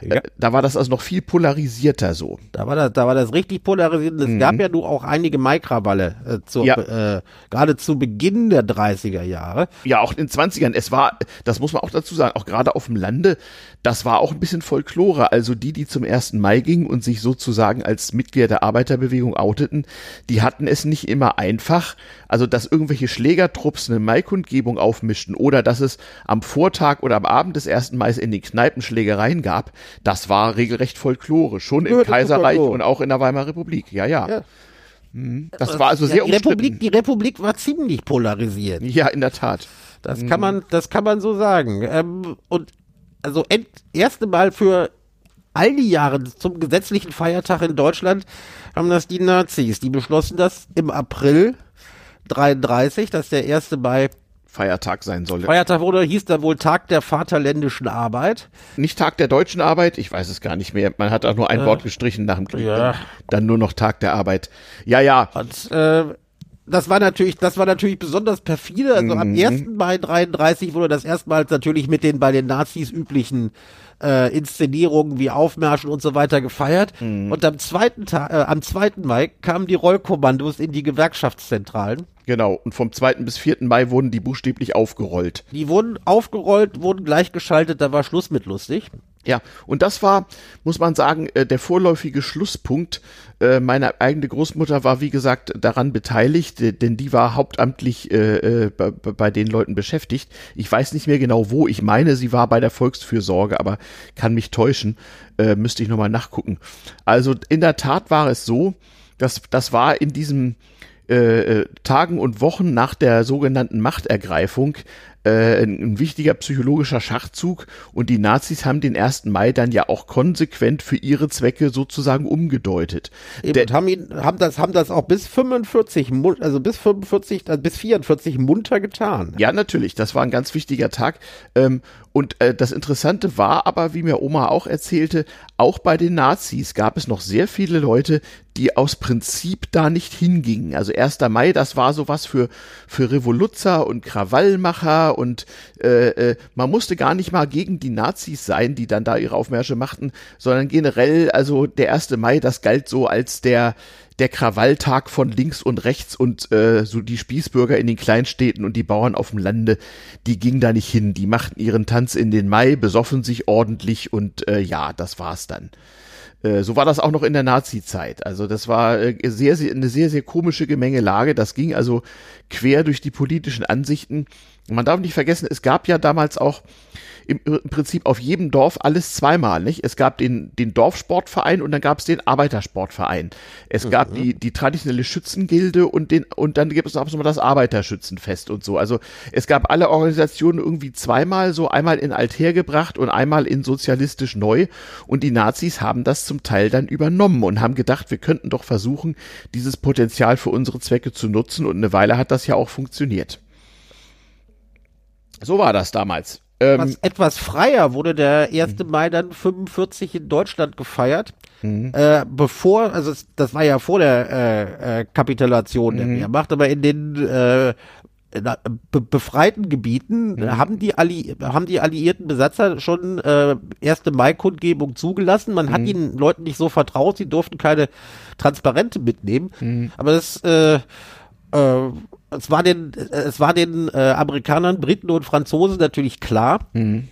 Ja. Da war das also noch viel polarisierter so. Da war das, da war das richtig polarisiert. Es mhm. gab ja nur auch einige Maikrawalle, äh, zur, ja. äh, gerade zu Beginn der 30er Jahre. Ja, auch in den 20ern. Es war, das muss man auch dazu sagen, auch gerade auf dem Lande, das war auch ein bisschen Folklore. Also die, die zum 1. Mai gingen und sich sozusagen als Mitglieder der Arbeiterbewegung outeten, die hatten es nicht immer einfach. Also, dass irgendwelche Schlägertrupps eine Maikundgebung aufmischten oder dass es am Vortag oder am Abend des 1. Mai in den Kneipen Schlägereien gab, das war regelrecht Folklore. Schon im Kaiserreich und auch in der Weimarer Republik. Ja, ja. ja. Mhm. Das war also sehr die Republik, die Republik war ziemlich polarisiert. Ja, in der Tat. Das kann man, das kann man so sagen. Ähm, und also end, erste Mal für all die Jahre zum gesetzlichen Feiertag in Deutschland haben das die Nazis. Die beschlossen das im April 33, dass der erste Mai Feiertag sein solle. Feiertag wurde, hieß da wohl Tag der Vaterländischen Arbeit. Nicht Tag der deutschen Arbeit, ich weiß es gar nicht mehr. Man hat auch nur ein äh, Wort gestrichen nach dem Krieg. Ja. Dann nur noch Tag der Arbeit. Ja, ja. Und, äh, das war natürlich, das war natürlich besonders perfide. Also mhm. am 1. Mai 33 wurde das erstmals natürlich mit den bei den Nazis üblichen äh, Inszenierungen wie Aufmärschen und so weiter gefeiert. Mhm. Und am zweiten Tag, äh, am 2. Mai kamen die Rollkommandos in die Gewerkschaftszentralen. Genau, und vom 2. bis 4. Mai wurden die buchstäblich aufgerollt. Die wurden aufgerollt, wurden gleichgeschaltet, da war Schluss mit lustig. Ja, und das war, muss man sagen, äh, der vorläufige Schlusspunkt. Äh, meine eigene Großmutter war, wie gesagt, daran beteiligt, denn die war hauptamtlich äh, bei den Leuten beschäftigt. Ich weiß nicht mehr genau wo. Ich meine, sie war bei der Volksfürsorge, aber kann mich täuschen. Müsste ich nochmal nachgucken. Also in der Tat war es so, dass das war in diesem äh, Tagen und Wochen nach der sogenannten Machtergreifung äh, ein, wichtiger psychologischer Schachzug und die Nazis haben den 1. Mai dann ja auch konsequent für ihre Zwecke sozusagen umgedeutet. Eben, der, haben, ihn, haben, das, haben das auch bis 45, also bis 45, also bis 44 munter getan. Ja, natürlich, das war ein ganz wichtiger Tag. Ähm, und äh, das Interessante war aber, wie mir Oma auch erzählte, auch bei den Nazis gab es noch sehr viele Leute, die aus Prinzip da nicht hingingen. Also 1. Mai, das war sowas für, für Revoluzzer und Krawallmacher und äh, äh, man musste gar nicht mal gegen die Nazis sein, die dann da ihre Aufmärsche machten, sondern generell, also der 1. Mai, das galt so als der, der Krawalltag von links und rechts und äh, so die Spießbürger in den Kleinstädten und die Bauern auf dem Lande, die gingen da nicht hin. Die machten ihren Tanz in den Mai, besoffen sich ordentlich und äh, ja, das war's dann. Äh, so war das auch noch in der Nazi-Zeit. Also das war äh, sehr, sehr, eine sehr, sehr komische Gemengelage. Das ging also quer durch die politischen Ansichten. Man darf nicht vergessen, es gab ja damals auch im, im Prinzip auf jedem Dorf alles zweimal, nicht? Es gab den, den Dorfsportverein und dann gab es den Arbeitersportverein. Es mhm. gab die, die traditionelle Schützengilde und den, und dann gibt es noch mal das Arbeiterschützenfest und so. Also es gab alle Organisationen irgendwie zweimal, so einmal in althergebracht und einmal in sozialistisch neu. Und die Nazis haben das zum Teil dann übernommen und haben gedacht, wir könnten doch versuchen, dieses Potenzial für unsere Zwecke zu nutzen. Und eine Weile hat das ja auch funktioniert. So war das damals. Ähm, etwas, etwas freier wurde der 1. Mai dann 45 in Deutschland gefeiert. Mhm. Äh, bevor, also das war ja vor der äh, äh, Kapitulation mhm. der Wehrmacht, aber in den äh, be befreiten Gebieten mhm. haben die Alli haben die alliierten Besatzer schon äh, erste Mai-Kundgebung zugelassen. Man mhm. hat den Leuten nicht so vertraut, sie durften keine Transparente mitnehmen. Mhm. Aber das äh, äh, es war den, es war den äh, Amerikanern, Briten und Franzosen natürlich klar, mhm.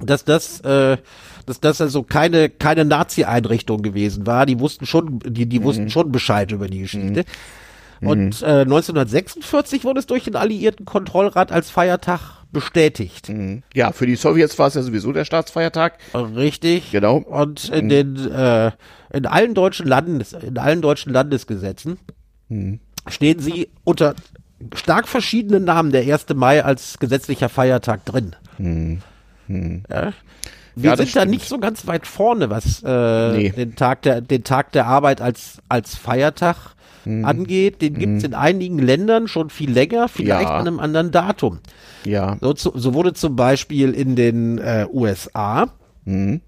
dass das, äh, dass das also keine keine Nazi-Einrichtung gewesen war. Die wussten schon, die die mhm. wussten schon Bescheid über die Geschichte. Mhm. Und äh, 1946 wurde es durch den Alliierten Kontrollrat als Feiertag bestätigt. Mhm. Ja, für die Sowjets war es ja sowieso der Staatsfeiertag. Richtig. Genau. Und in mhm. den äh, in allen deutschen Landes in allen deutschen Landesgesetzen mhm. stehen sie unter stark verschiedene Namen der 1. Mai als gesetzlicher Feiertag drin. Hm. Hm. Ja. Wir ja, sind da nicht so ganz weit vorne, was äh, nee. den Tag der den Tag der Arbeit als als Feiertag hm. angeht. Den gibt's hm. in einigen Ländern schon viel länger, vielleicht ja. an einem anderen Datum. Ja. So, so wurde zum Beispiel in den äh, USA hm.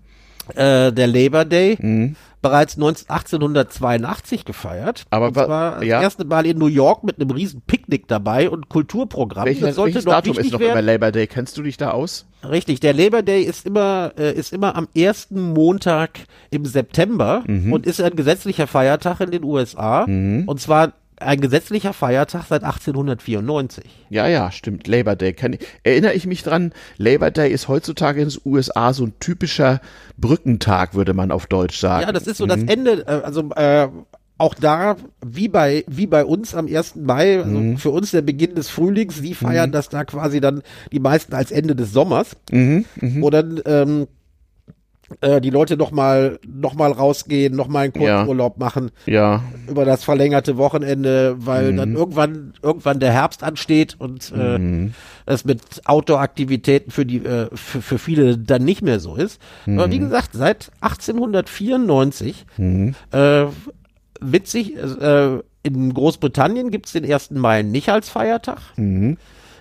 äh, der Labor Day hm bereits 19, 1882 gefeiert. Aber und zwar ja. das erste Mal in New York mit einem riesen Picknick dabei und Kulturprogramm. Welches, das sollte welches noch Datum ist noch werden. immer Labor Day? Kennst du dich da aus? Richtig, der Labor Day ist immer äh, ist immer am ersten Montag im September mhm. und ist ein gesetzlicher Feiertag in den USA mhm. und zwar ein gesetzlicher Feiertag seit 1894. Ja, ja, stimmt. Labor Day. Kann, erinnere ich mich dran, Labor Day ist heutzutage in den USA so ein typischer Brückentag, würde man auf Deutsch sagen. Ja, das ist so mhm. das Ende, äh, also äh, auch da, wie bei, wie bei uns am 1. Mai, also mhm. für uns der Beginn des Frühlings, sie feiern mhm. das da quasi dann die meisten als Ende des Sommers. Mhm. Mhm. Wo dann ähm, äh, die Leute noch mal noch mal rausgehen, noch mal einen Kurzurlaub ja. machen. Ja. Über das verlängerte Wochenende, weil mhm. dann irgendwann irgendwann der Herbst ansteht und äh, mhm. es mit Outdoor-Aktivitäten für die äh, für, für viele dann nicht mehr so ist. Mhm. Aber wie gesagt, seit 1894 mhm. äh, witzig äh, in Großbritannien gibt's den 1. Mai nicht als Feiertag.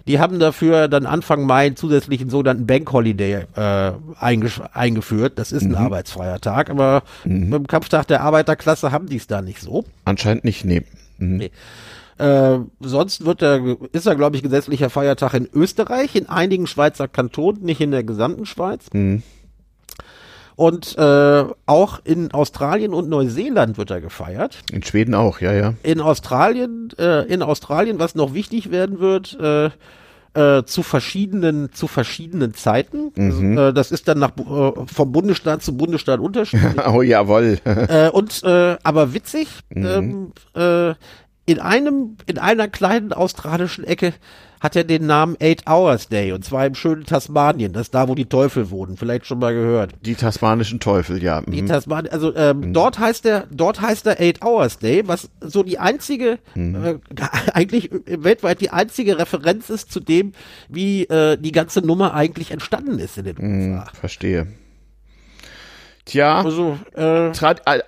Die haben dafür dann Anfang Mai einen zusätzlichen sogenannten Bank Holiday äh, eingeführt. Das ist ein mhm. arbeitsfreier Tag, aber mhm. beim Kampftag der Arbeiterklasse haben die es da nicht so. Anscheinend nicht, nee. Mhm. nee. Äh, sonst wird er, ist er, glaube ich, gesetzlicher Feiertag in Österreich, in einigen Schweizer Kantonen, nicht in der gesamten Schweiz. Mhm. Und äh, auch in Australien und Neuseeland wird er gefeiert. In Schweden auch, ja, ja. In Australien, äh, in Australien, was noch wichtig werden wird, äh, äh, zu verschiedenen zu verschiedenen Zeiten. Mhm. Also, äh, das ist dann nach äh, vom Bundesstaat zu Bundesstaat unterschiedlich. oh jawohl. äh, und äh, aber witzig. Mhm. Ähm, äh, in einem in einer kleinen australischen Ecke hat er den Namen Eight Hours Day und zwar im schönen Tasmanien, das ist da, wo die Teufel wohnen, vielleicht schon mal gehört. Die tasmanischen Teufel, ja. Die mhm. Tasman also ähm, mhm. dort heißt er, dort heißt er Eight Hours Day, was so die einzige, mhm. äh, eigentlich weltweit die einzige Referenz ist zu dem, wie äh, die ganze Nummer eigentlich entstanden ist in den mhm, USA. Verstehe. Tja, also, äh,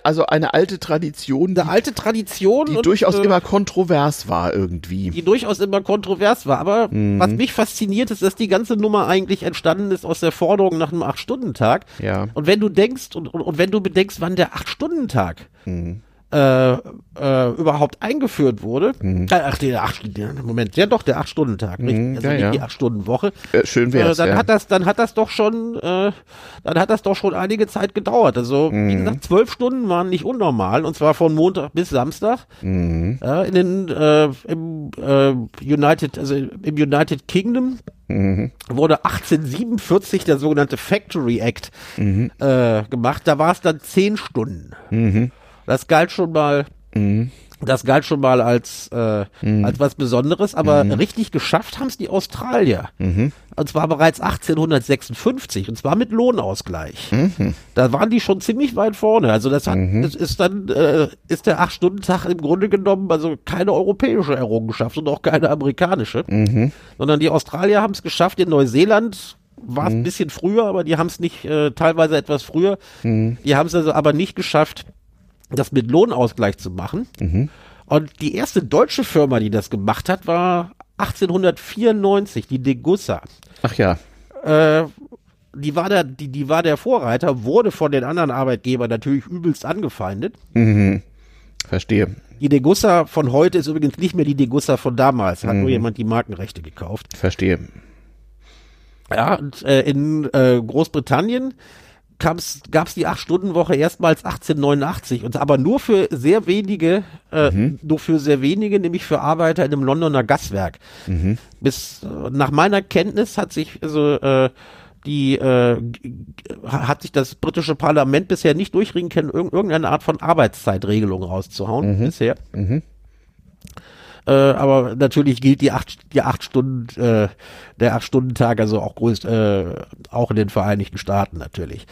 also eine alte Tradition. Eine alte Tradition. Die und, durchaus äh, immer kontrovers war irgendwie. Die durchaus immer kontrovers war. Aber mhm. was mich fasziniert, ist, dass die ganze Nummer eigentlich entstanden ist aus der Forderung nach einem Acht-Stunden-Tag. Ja. Und wenn du denkst und, und, und wenn du bedenkst, wann der Acht-Stunden-Tag mhm äh, äh, überhaupt eingeführt wurde. Mhm. Äh, ach, der acht, Moment, ja doch, der Acht-Stunden-Tag, mhm, also ja, nicht ja. die Acht-Stunden-Woche. Äh, schön wär's, äh, dann ja. hat das, dann hat das doch schon, äh, dann hat das doch schon einige Zeit gedauert. Also, mhm. wie gesagt, zwölf Stunden waren nicht unnormal und zwar von Montag bis Samstag. Mhm. Äh, in den, äh, im äh, United, also im United Kingdom Mhm. wurde 1847 der sogenannte Factory Act mhm. äh, gemacht. Da war es dann zehn Stunden. Mhm. Das galt schon mal mhm. Das galt schon mal als, äh, Mhm. als was Besonderes, aber richtig geschafft haben es die Australier. Mhm. Und zwar bereits 1856 und zwar mit Lohnausgleich. Mhm. Da waren die schon ziemlich weit vorne. Also das hat, das ist dann, äh, ist der Acht-Stunden-Tag im Grunde genommen also keine europäische Errungenschaft und auch keine amerikanische, Mhm. sondern die Australier haben es geschafft. In Neuseeland war es ein bisschen früher, aber die haben es nicht, äh, teilweise etwas früher. Die haben es also aber nicht geschafft, das mit Lohnausgleich zu machen. Und die erste deutsche Firma, die das gemacht hat, war 1894, die Degussa. Ach ja. Äh, die war der, die, die war der Vorreiter, wurde von den anderen Arbeitgebern natürlich übelst angefeindet. Mhm. Verstehe. Die Degussa von heute ist übrigens nicht mehr die Degussa von damals. Hat nur jemand die Markenrechte gekauft. Verstehe. Ja, und äh, in äh, Großbritannien gab's gab's die 8-Stunden-Woche erstmals 1889 und aber nur für sehr wenige, äh, nur für sehr wenige, nämlich für Arbeiter in einem Londoner Gaswerk. Bis äh, nach meiner Kenntnis hat sich also äh, die äh, hat sich das britische Parlament bisher nicht durchringen können, irg irgendeine Art von Arbeitszeitregelung rauszuhauen bisher. Äh, aber natürlich gilt die acht, die acht Stunden, äh, der acht Stunden Tag also auch größt, äh, auch in den Vereinigten Staaten natürlich.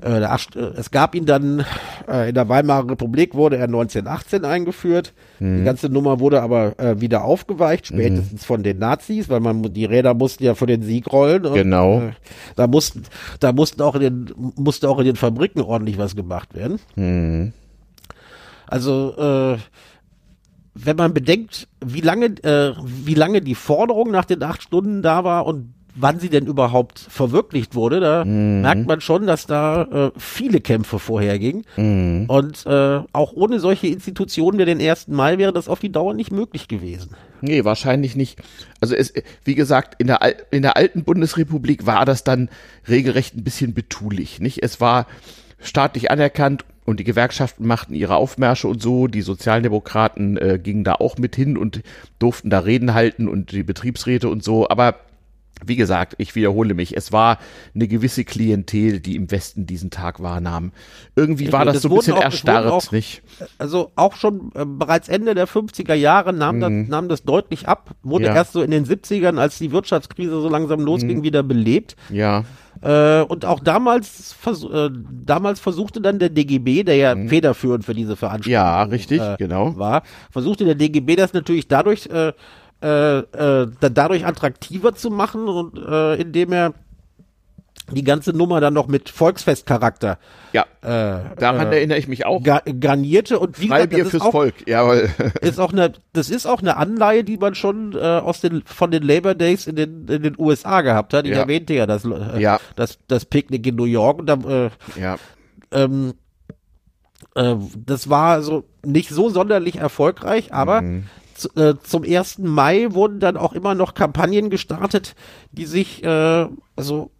Äh, der acht, äh, es gab ihn dann äh, in der Weimarer Republik wurde er 1918 eingeführt. Die ganze Nummer wurde aber äh, wieder aufgeweicht, spätestens von den Nazis, weil man die Räder mussten ja für den Sieg rollen. Und, Genau. Äh, da mussten, da mussten auch in den musste auch in den Fabriken ordentlich was gemacht werden. Mhm. Also äh, wenn man bedenkt, wie lange, äh, wie lange die Forderung nach den acht Stunden da war und wann sie denn überhaupt verwirklicht wurde, da merkt man schon, dass da äh, viele Kämpfe vorhergingen. Und äh, auch ohne solche Institutionen wie den 1. Mai wäre das auf die Dauer nicht möglich gewesen. Nee, wahrscheinlich nicht. Also es, wie gesagt, in der, Al- in der alten Bundesrepublik war das dann regelrecht ein bisschen betulich, nicht? Es war staatlich anerkannt und die Gewerkschaften machten ihre Aufmärsche und so. Die Sozialdemokraten äh, gingen da auch mit hin und durften da Reden halten und die Betriebsräte und so. Aber wie gesagt, ich wiederhole mich, es war eine gewisse Klientel, die im Westen diesen Tag wahrnahm. Irgendwie war das es so ein bisschen auch- erstarrt, auch- nicht? Also auch schon äh, bereits Ende der 50er Jahre nahm, das, nahm das deutlich ab, wurde Ja. erst so in den 70ern, als die Wirtschaftskrise so langsam losging, wieder belebt. Ja. Äh, und auch damals, vers äh, damals versuchte dann der DGB, der ja federführend für diese Veranstaltung Ja, richtig, äh, genau. war, versuchte der DGB das natürlich dadurch, äh, äh, äh, da, dadurch attraktiver zu machen und äh, indem er die ganze Nummer dann noch mit Volksfestcharakter Ja, äh, daran erinnere ich mich auch. ga garnierte und wie gesagt, Freibier das ist fürs auch, Volk, jawohl. ist auch eine, das ist auch eine Anleihe, die man schon äh, aus den von den Labor Days in den in den USA gehabt hat. Ich Ja. erwähnte ja das äh, Ja. das das Picknick in New York und da, äh, Ja, ähm, äh, das war so nicht so sonderlich erfolgreich, aber Mhm. Äh, zum 1. Mai wurden dann auch immer noch Kampagnen gestartet, die sich äh, also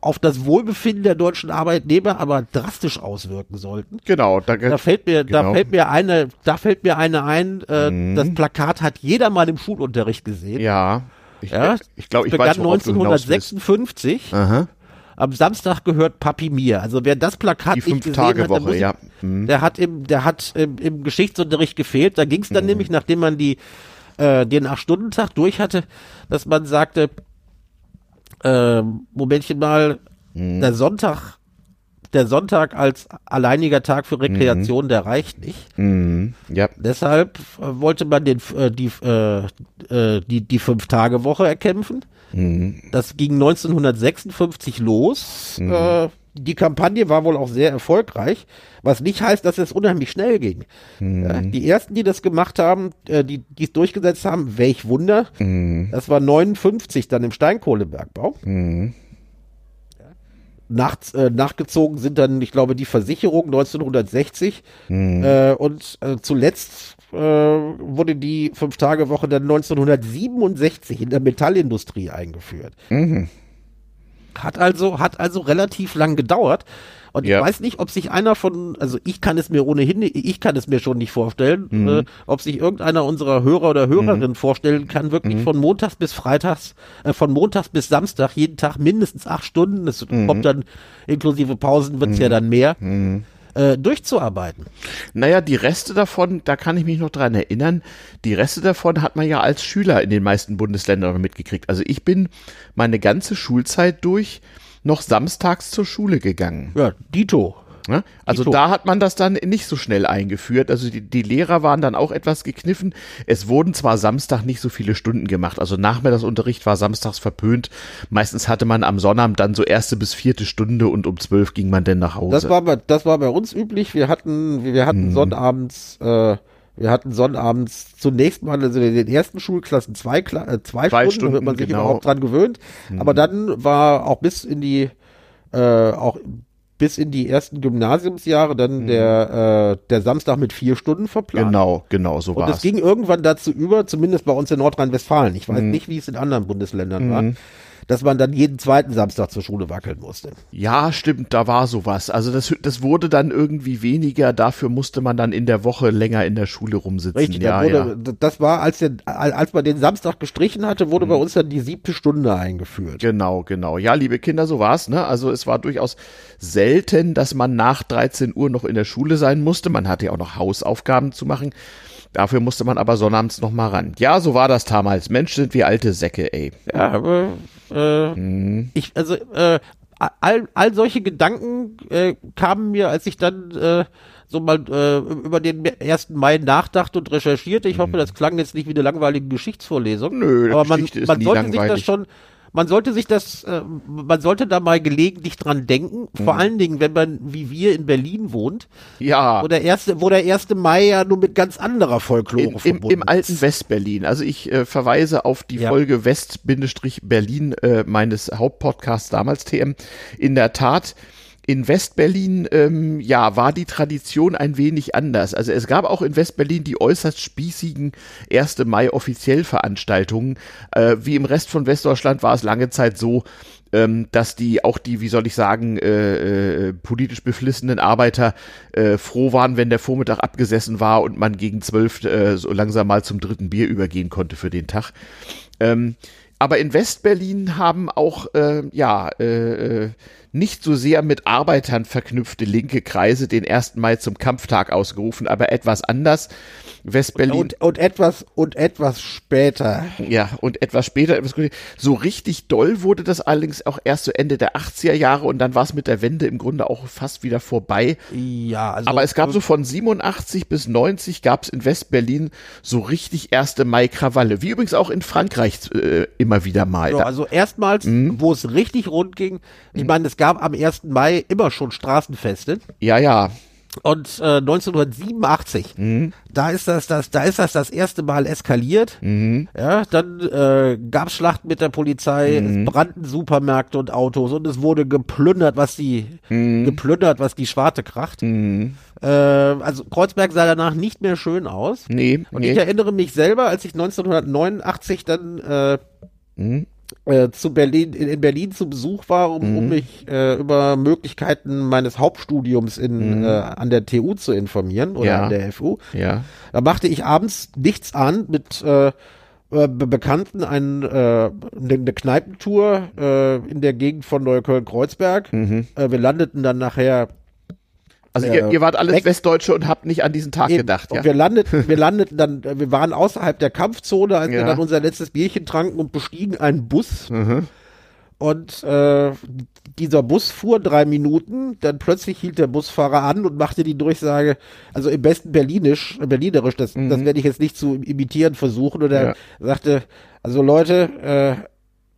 auf das Wohlbefinden der deutschen Arbeitnehmer aber drastisch auswirken sollten. genau. Da, Da fällt mir, da Genau. fällt mir eine, da fällt mir eine ein, äh, das Plakat hat jeder mal im Schulunterricht gesehen. ja, ich, Ja, ich glaube, ich begann weiß, worauf du hinaus willst. 1956. Aha. Am Samstag gehört Papi mir. Also wer das Plakat Die nicht gesehen hat, der, Fünf-Tage-Woche, muss, ja. Mhm. der hat im, der hat im, im Geschichtsunterricht gefehlt. Da ging es dann nämlich, nachdem man die äh, den Acht-Stunden-Tag durch hatte, dass man sagte, ähm, Momentchen mal, der Sonntag, der Sonntag als alleiniger Tag für Rekreation, der reicht nicht. Mhm. Ja, Deshalb äh, wollte man den, äh, die, äh, äh, die, die Fünf-Tage-Woche erkämpfen. Das ging 1956 los. Äh, die Kampagne war wohl auch sehr erfolgreich, was nicht heißt, dass es unheimlich schnell ging. Ja, die ersten, die das gemacht haben, äh, die die es durchgesetzt haben, welch Wunder, das war 59 dann im Steinkohlebergbau. Nachts, äh, nachgezogen sind dann, ich glaube, die Versicherung 1960 äh, und äh, zuletzt äh, wurde die Fünf-Tage-Woche dann 1967 in der Metallindustrie eingeführt. Hat also, hat also relativ lang gedauert. Und Ja. ich weiß nicht, ob sich einer von, also ich kann es mir ohnehin, ich kann es mir schon nicht vorstellen, äh, ob sich irgendeiner unserer Hörer oder Hörerinnen vorstellen kann, wirklich von Montags bis Freitags, äh, von Montags bis Samstag, jeden Tag mindestens acht Stunden, das kommt dann inklusive Pausen, wird's ja dann mehr. Äh, durchzuarbeiten. Naja, die Reste davon, da kann ich mich noch dran erinnern, die Reste davon hat man ja als Schüler in den meisten Bundesländern mitgekriegt. Also ich bin meine ganze Schulzeit durch noch samstags zur Schule gegangen. Ja, Dito. Ne? Also Dito. da hat man das dann nicht so schnell eingeführt. Also die, die Lehrer waren dann auch etwas gekniffen. Es wurden zwar Samstag nicht so viele Stunden gemacht. Also Nachmittagsunterricht war samstags verpönt. Meistens hatte man am Sonnabend dann so erste bis vierte Stunde und um zwölf ging man dann nach Hause. Das war bei, das war bei uns üblich. Wir hatten, wir hatten Mhm. sonnabends, äh, wir hatten sonnabends zunächst mal also in den ersten Schulklassen zwei, Kla äh, zwei, Zwei Stunden, damit man Stunden, sich genau. überhaupt dran gewöhnt. Aber dann war auch bis in die, äh, auch bis in die ersten Gymnasiumsjahre dann der, äh, der Samstag mit vier Stunden verplant. Mhm. genau, genau, so Und war das es. ging irgendwann dazu über, zumindest bei uns in Nordrhein-Westfalen. Ich Mhm. weiß nicht, wie es in anderen Bundesländern war, dass man dann jeden zweiten Samstag zur Schule wackeln musste. Ja, stimmt, da war sowas. Also das, das wurde dann irgendwie weniger, dafür musste man dann in der Woche länger in der Schule rumsitzen. Richtig, ja, da ja. wurde, das war, als, der, als man den Samstag gestrichen hatte, wurde bei uns dann die siebte Stunde eingeführt. Genau, genau. Ja, liebe Kinder, so war's. Ne? Also es war durchaus selten, dass man nach 13 Uhr noch in der Schule sein musste. Man hatte ja auch noch Hausaufgaben zu machen. Dafür musste man aber sonnabends noch mal ran. Ja, so war das damals. Mensch, sind wir alte Säcke, ey. Ja, aber äh, Mhm. ich, also äh, all, all solche Gedanken äh, kamen mir, als ich dann äh, so mal äh, über den 1. Mai nachdachte und recherchierte. Ich hoffe, das klang jetzt nicht wie eine langweilige Geschichtsvorlesung. Mhm. Nö, aber man, Geschichte man sollte sich das langweilig. schon man sollte sich das, äh, man sollte da mal gelegentlich dran denken, vor Mhm. allen Dingen, wenn man wie wir in Berlin wohnt, Ja. wo der erste, wo der 1. Mai ja nur mit ganz anderer Folklore In, im, verbunden Im alten ist. Westberlin. Also ich äh, verweise auf die Ja. Folge West-Berlin äh, meines Hauptpodcasts damals TM. In der Tat, in Westberlin, ähm, ja, war die Tradition ein wenig anders. Also es gab auch in Westberlin die äußerst spießigen 1. Mai offiziell Veranstaltungen. Äh, wie im Rest von Westdeutschland war es lange Zeit so, ähm, dass die auch die, wie soll ich sagen, äh, äh, politisch beflissenen Arbeiter äh, froh waren, wenn der Vormittag abgesessen war und man gegen zwölf äh, so langsam mal zum dritten Bier übergehen konnte für den Tag. Ähm, aber in Westberlin haben auch äh, ja äh, äh, nicht so sehr mit Arbeitern verknüpfte linke Kreise den 1. Mai zum Kampftag ausgerufen, aber etwas anders. Westberlin und, und etwas und etwas später. ja, und etwas später, etwas so richtig doll wurde das allerdings auch erst so Ende der 80er Jahre und dann war es mit der Wende im Grunde auch fast wieder vorbei. Ja, also Aber es gab so von 87 bis 90 gab es in Westberlin so richtig 1. Mai-Krawalle, wie übrigens auch in Frankreich äh, immer wieder mal. Ja, also erstmals, Mhm. wo es richtig rund ging, ich meine, es gab am 1. Mai immer schon Straßenfeste ja, ja, und äh, 1987, Mhm. da ist das, das, da ist das das erste Mal eskaliert. Mhm. Ja, dann äh, gab es Schlachten mit der Polizei, Mhm. es brannten Supermärkte und Autos und es wurde geplündert, was die Mhm. geplündert, was die Schwarte kracht. Äh, also Kreuzberg sah danach nicht mehr schön aus. nee, Und nee. ich erinnere mich selber, als ich 1989 dann äh, Mhm. zu Berlin, in, in Berlin zu Besuch war, um, Mhm. um mich äh, über Möglichkeiten meines Hauptstudiums in, äh, an der TU zu informieren oder Mhm. Ja. an der FU. ja, Da machte ich abends nichts an mit äh, äh, Be Bekannten ein, äh, eine eine Kneipentour äh, in der Gegend von Neukölln-Kreuzberg. Mhm. Äh, wir landeten dann nachher also Äh, ihr, ihr wart alles weg. Westdeutsche und habt nicht an diesen Tag Eben. gedacht, ja? Und wir landeten, wir landeten dann, wir waren außerhalb der Kampfzone, als wir Ja. dann unser letztes Bierchen tranken und bestiegen einen Bus. Mhm. Und äh, dieser Bus fuhr drei Minuten, dann plötzlich hielt der Busfahrer an und machte die Durchsage, also im besten Berlinisch, Berlinerisch, das, das werde ich jetzt nicht zu imitieren versuchen, und er Mhm. Ja. sagte, also Leute,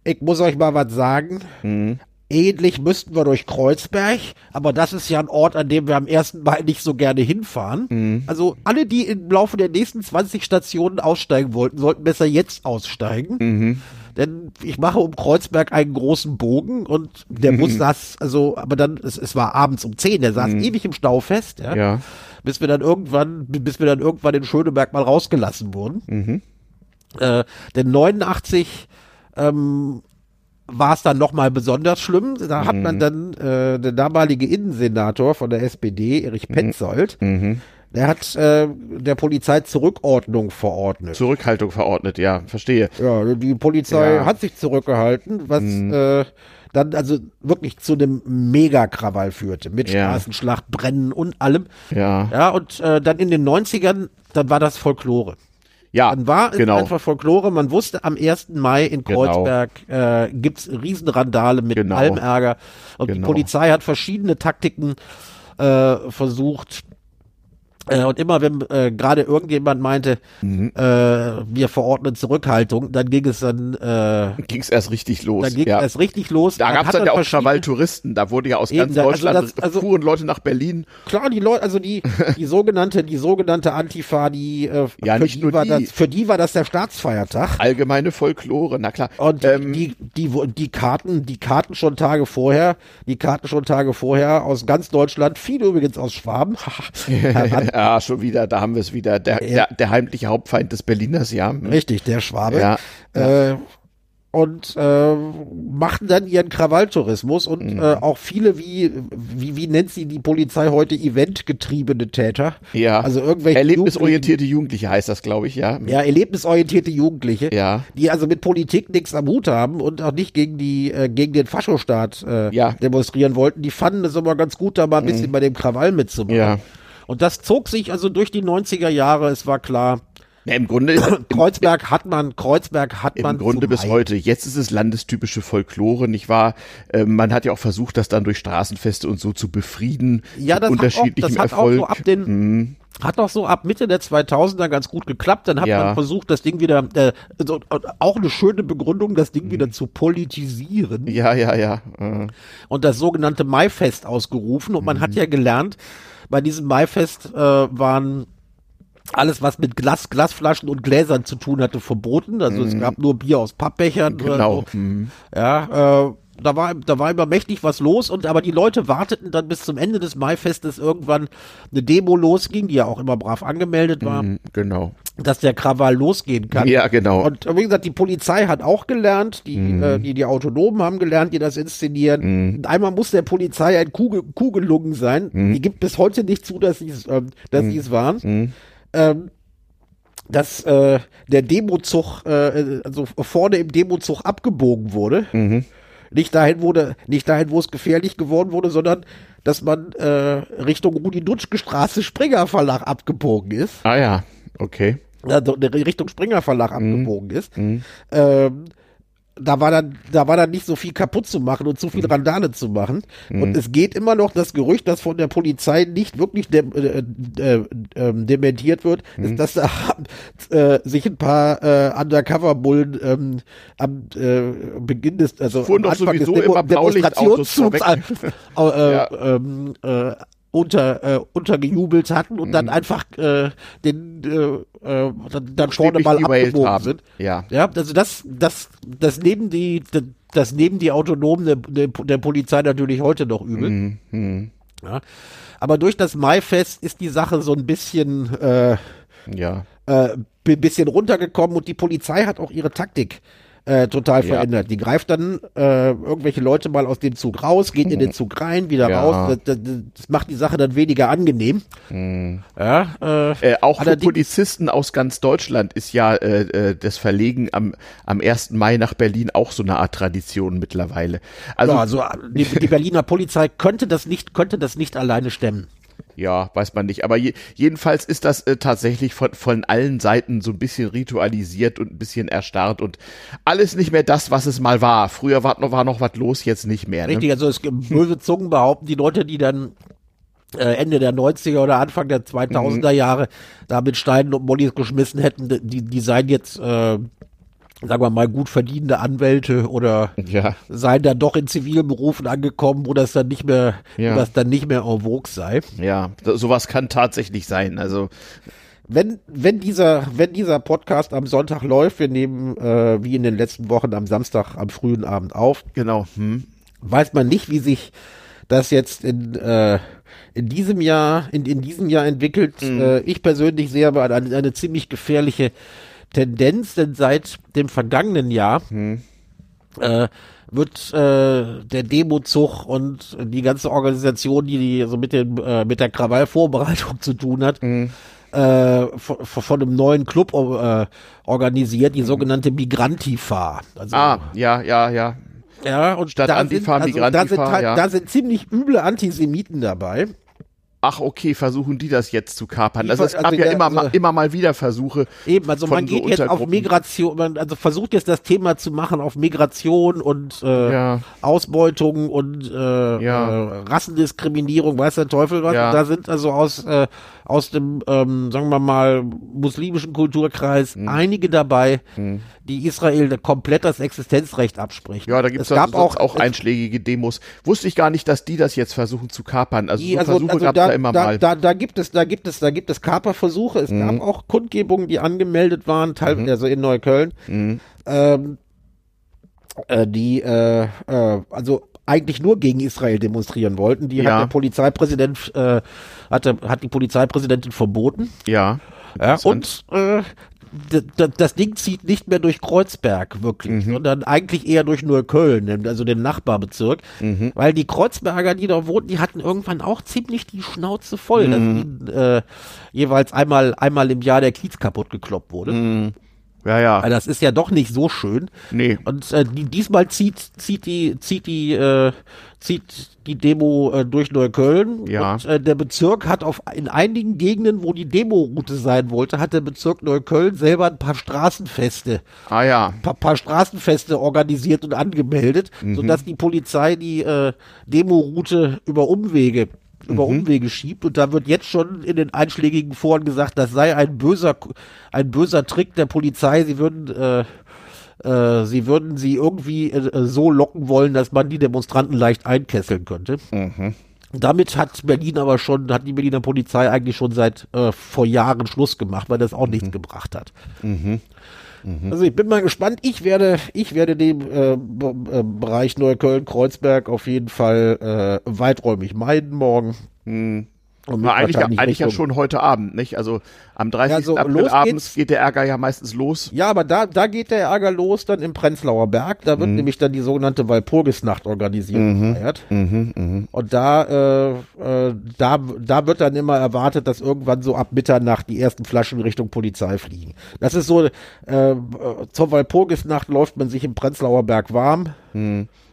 äh, ich muss euch mal was sagen. Mhm. Ähnlich müssten wir durch Kreuzberg, aber das ist ja ein Ort, an dem wir am ersten Mal nicht so gerne hinfahren. Mhm. Also alle, die im Laufe der nächsten 20 Stationen aussteigen wollten, sollten besser jetzt aussteigen. Mhm. Denn ich mache um Kreuzberg einen großen Bogen und der Mhm. Bus saß, also, aber dann, es, es war abends um 10, der saß ewig im Stau fest, ja, Mhm. Ja. bis wir dann irgendwann, bis wir dann irgendwann in Schöneberg mal rausgelassen wurden. Mhm. Äh, denn 89 ähm, war es dann nochmal besonders schlimm. Da hat man dann äh, der damalige Innensenator von der SPD, Erich Petzold, Mhm. Der hat äh, der Polizei Zurückordnung verordnet. Zurückhaltung verordnet, ja, verstehe. Ja, die Polizei Ja. hat sich zurückgehalten, was äh, dann also wirklich zu einem Megakrawall führte. Mit Ja. Straßenschlacht, Brennen und allem. Ja, Ja, und äh, dann in den 90ern, dann war das Folklore. Ja, Dann war es genau. einfach Folklore. Man wusste, am 1. Mai in Genau. Kreuzberg äh, gibt's Riesenrandale mit Genau. Palmärger. Und die Genau. Polizei hat verschiedene Taktiken äh, versucht. Äh, und immer wenn äh, gerade irgendjemand meinte, Mhm. äh, wir verordnen Zurückhaltung, dann ging es dann, äh, Ging es erst richtig los. dann ging ja. es richtig los. da gab es dann ja auch Krawalltouristen. Da wurde ja aus Eben, ganz also Deutschland das- also- fuhren Leute nach Berlin. Klar, die Leute, also die, die sogenannte, die sogenannte Antifa, die, äh, Ja, für, die war die. Das, für die war das der Staatsfeiertag. Allgemeine Folklore, na klar. Und ähm, die, die, wo- die Karten, die Karten schon Tage vorher, die Karten schon Tage vorher aus ganz Deutschland, viele übrigens aus Schwaben. heran. Ja, schon wieder, da haben wir es wieder. Der, der, der heimliche Hauptfeind des Berliners, ja. Richtig, der Schwabe. Ja, Äh, und äh, machten dann ihren Krawalltourismus und Mhm. äh, auch viele, wie, wie, wie nennt sie die Polizei heute, eventgetriebene Täter. Ja. Also irgendwelche Erlebnisorientierte Jugendliche heißt das, glaube ich, ja. Ja, erlebnisorientierte Jugendliche, Ja. die also mit Politik nichts am Hut haben und auch nicht gegen die äh, gegen den Faschostaat äh, Ja. Mhm. demonstrieren wollten. Die fanden es aber ganz gut, da mal ein bisschen bei dem Krawall mitzumachen. Ja. Und das zog sich also durch die 90er Jahre. Es war klar, Ja, Im Grunde, im, Kreuzberg hat man, Kreuzberg hat man im Grunde bis Heil. heute. Jetzt ist es landestypische Folklore, nicht wahr? Ähm, man hat ja auch versucht, das dann durch Straßenfeste und so zu befrieden. Ja, das hat auch, das hat auch so ab den, hat auch so ab Mitte der 2000er ganz gut geklappt. Dann hat Ja. man versucht, das Ding wieder, äh, so, äh, auch eine schöne Begründung, das Mhm. Ding wieder zu politisieren. ja, ja, ja. Äh, und das sogenannte Maifest ausgerufen. Und man Mhm. hat ja gelernt, bei diesem Maifest äh, waren alles, was mit Glas, Glasflaschen und Gläsern zu tun hatte, verboten. Also es gab nur Bier aus Pappbechern. Mhm. Genau. So. Ja, äh, da war, da war immer mächtig was los und aber die Leute warteten dann bis zum Ende des Maifestes irgendwann eine Demo losging, die ja auch immer brav angemeldet war, Mhm, Genau. dass der Krawall losgehen kann. Ja, genau. Und wie gesagt, die Polizei hat auch gelernt, die, äh, die, die Autonomen haben gelernt, die das inszenieren. Und einmal muss der Polizei ein Kugel, Kugellungen sein. Die gibt bis heute nicht zu, dass sie es, ähm, dass sie es waren. Ähm, dass äh, der Demozug, äh, also vorne im Demozug abgebogen wurde. Nicht dahin wurde, nicht dahin, wo es gefährlich geworden wurde, sondern dass man äh, Richtung Rudi-Dutschke Straße Springer Verlag abgebogen ist ah ja, okay. also in Richtung Springer Verlag abgebogen ist. Ähm, da war dann, da war dann nicht so viel kaputt zu machen und zu viel Randale zu machen. Und es geht immer noch das Gerücht, das von der Polizei nicht wirklich dem, äh, äh, äh, dementiert wird, ist, dass da äh, sich ein paar äh, Undercover-Bullen ähm, am äh, Beginn des, also Fuhren am Anfang des immer Blaulichtautos Demonstrationszugs äh, Ja. Unter, äh, untergejubelt hatten und dann einfach äh, den äh, äh, dann, dann vorne mal abgebogen haben. sind. Ja. Ja, also das, das, das nehmen die, das nehmen die Autonomen der, der, der Polizei natürlich heute noch übel. Mhm. Ja. Aber durch das Maifest ist die Sache so ein bisschen, äh, Ja. äh, bi- bisschen runtergekommen und die Polizei hat auch ihre Taktik äh, total Ja. verändert. Die greift dann äh, irgendwelche Leute mal aus dem Zug raus, geht in den Zug rein, wieder Ja. raus. Das, das, das macht die Sache dann weniger angenehm. Ja, äh, Äh, auch für Polizisten aus ganz Deutschland ist ja äh, äh, das Verlegen am, am 1. Mai nach Berlin auch so eine Art Tradition mittlerweile. Also, also die, die Berliner Polizei könnte das nicht, könnte das nicht alleine stemmen. Ja, weiß man nicht. Aber je, jedenfalls ist das äh, tatsächlich von, von allen Seiten so ein bisschen ritualisiert und ein bisschen erstarrt und alles nicht mehr das, was es mal war. Früher war noch, war noch was los, jetzt nicht mehr. Ne? Richtig, also es gibt böse Zungen behaupten, die Leute, die dann äh, Ende der 90er oder Anfang der 2000er Jahre da mit Steinen und Mollys geschmissen hätten, die, die seien jetzt, äh, sagen wir mal, gut verdienende Anwälte oder Ja. seien dann doch in zivilen Berufen angekommen, wo das dann nicht mehr, Ja. wo das dann nicht mehr en vogue sei. Ja, so- sowas kann tatsächlich sein. Also, Wenn, wenn dieser, wenn dieser Podcast am Sonntag läuft, wir nehmen äh, wie in den letzten Wochen am Samstag am frühen Abend auf, genau. Hm. weiß man nicht, wie sich das jetzt in, äh, in diesem Jahr, in, in diesem Jahr entwickelt. Äh, ich persönlich sehe aber eine, eine ziemlich gefährliche Tendenz, denn seit dem vergangenen Jahr äh, wird äh, der Demozug und die ganze Organisation, die, die so mit dem äh, mit der Krawallvorbereitung zu tun hat, mhm. äh, von, von einem neuen Club äh, organisiert, die sogenannte Migrantifa. Also, ah, ja, ja, ja. Ja, und Statt da Antifa, sind, also, da sind halt, ja. da sind ziemlich üble Antisemiten dabei ach okay, versuchen die das jetzt zu kapern. Also es gab also, ja immer, also, immer mal wieder Versuche. Eben, also man geht so jetzt auf Migration, man also versucht jetzt das Thema zu machen auf Migration und äh, ja. Ausbeutung und äh, ja. äh, Rassendiskriminierung, weiß der Teufel was. Ja. Da sind also aus äh, aus dem, ähm, sagen wir mal, muslimischen Kulturkreis mhm. einige dabei, mhm. Die Israel komplett das Existenzrecht absprechen. Ja, da gibt es gab auch, auch einschlägige Demos. Wusste ich gar nicht, dass die das jetzt versuchen zu kapern. Also, die, so also, Versuche also gab da, da immer da, mal. Da, da gibt es, da gibt es, da gibt es Kaperversuche. Es mhm. gab auch Kundgebungen, die angemeldet waren, teilweise mhm. also in Neukölln. Mhm. Ähm, äh, die äh, äh, also eigentlich nur gegen Israel demonstrieren wollten. Die ja. hat der Polizeipräsident, äh, hatte, hat die Polizeipräsidentin verboten. Ja. ja und äh, das Ding zieht nicht mehr durch Kreuzberg wirklich, mhm. sondern eigentlich eher durch Neukölln, also den Nachbarbezirk, mhm. weil die Kreuzberger, die da wohnten, die hatten irgendwann auch ziemlich die Schnauze voll, mhm. dass ihnen äh, jeweils einmal einmal im Jahr der Kiez kaputt gekloppt wurde. Ja, ja. Das ist ja doch nicht so schön. Nee. Und äh, die, diesmal zieht, zieht die, zieht die, äh, zieht die Demo äh, durch Neukölln. Ja. Und äh, der Bezirk hat auf in einigen Gegenden, wo die Demo-Route sein wollte, hat der Bezirk Neukölln selber ein paar Straßenfeste. Ah ja. Paar, paar Straßenfeste organisiert und angemeldet, mhm. sodass die Polizei die äh, Demo-Route über Umwege über mhm. Umwege schiebt und da wird jetzt schon in den einschlägigen Foren gesagt, das sei ein böser, ein böser Trick der Polizei. Sie würden, äh, äh, sie würden sie irgendwie äh, so locken wollen, dass man die Demonstranten leicht einkesseln könnte. Mhm. Damit hat Berlin aber schon, hat die Berliner Polizei eigentlich schon seit äh, vor Jahren Schluss gemacht, weil das auch mhm. nichts gebracht hat. Mhm. Mhm. Also ich bin mal gespannt. Ich werde, ich werde den äh, äh, Bereich Neukölln-Kreuzberg auf jeden Fall äh, weiträumig meiden morgen. Mhm. Und Na, eigentlich eigentlich ja schon heute Abend, nicht? Also am 30. Ja, also April abends geht der Ärger ja meistens los. Ja, aber da, da geht der Ärger los dann im Prenzlauer Berg. Da wird mhm. nämlich dann die sogenannte Walpurgisnacht organisiert mhm. Mhm, mh. Und da, äh, äh, da, da wird dann immer erwartet, dass irgendwann so ab Mitternacht die ersten Flaschen Richtung Polizei fliegen. Das ist so, äh, zur Walpurgisnacht läuft man sich im Prenzlauer Berg warm.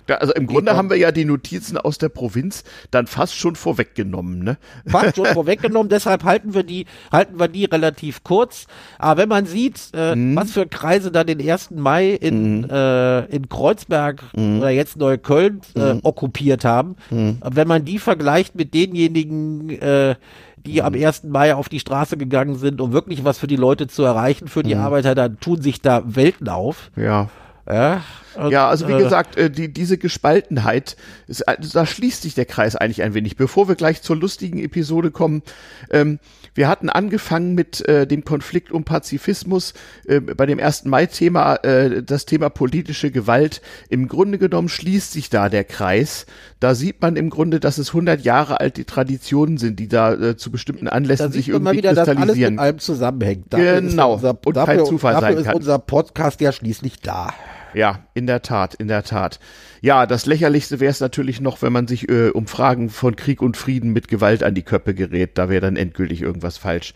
Mhm. Ja, also im Grunde haben wir ja die Notizen aus der Provinz dann fast schon vorweggenommen, ne? Fast schon vorweggenommen, deshalb halten wir die, halten wir die relativ kurz. Aber wenn man sieht, äh, mhm. was für Kreise da den 1. Mai in, mhm. äh, in Kreuzberg mhm. oder jetzt Neukölln äh, mhm. okkupiert haben, mhm. wenn man die vergleicht mit denjenigen, äh, die am 1. Mai auf die Straße gegangen sind, um wirklich was für die Leute zu erreichen, für die Arbeiter, dann tun sich da Welten auf. Ja. Ja, und, ja, also wie äh, gesagt, äh, die, diese Gespaltenheit, ist, also da schließt sich der Kreis eigentlich ein wenig. Bevor wir gleich zur lustigen Episode kommen, ähm, wir hatten angefangen mit äh, dem Konflikt um Pazifismus, äh, bei dem ersten Mai-Thema, äh, das Thema politische Gewalt. Im Grunde genommen schließt sich da der Kreis. Da sieht man im Grunde, dass es 100 Jahre alt die Traditionen sind, die da äh, zu bestimmten Anlässen sich irgendwie wieder, kristallisieren. Dass alles mit allem zusammenhängt. Dafür genau. Unser, und dafür, kein Zufall dafür sein kann. ist unser Podcast ja schließlich da. Ja, in der Tat, in der Tat. Ja, das lächerlichste wäre es natürlich noch, wenn man sich äh, um Fragen von Krieg und Frieden mit Gewalt an die Köppe gerät. Da wäre dann endgültig irgendwas falsch.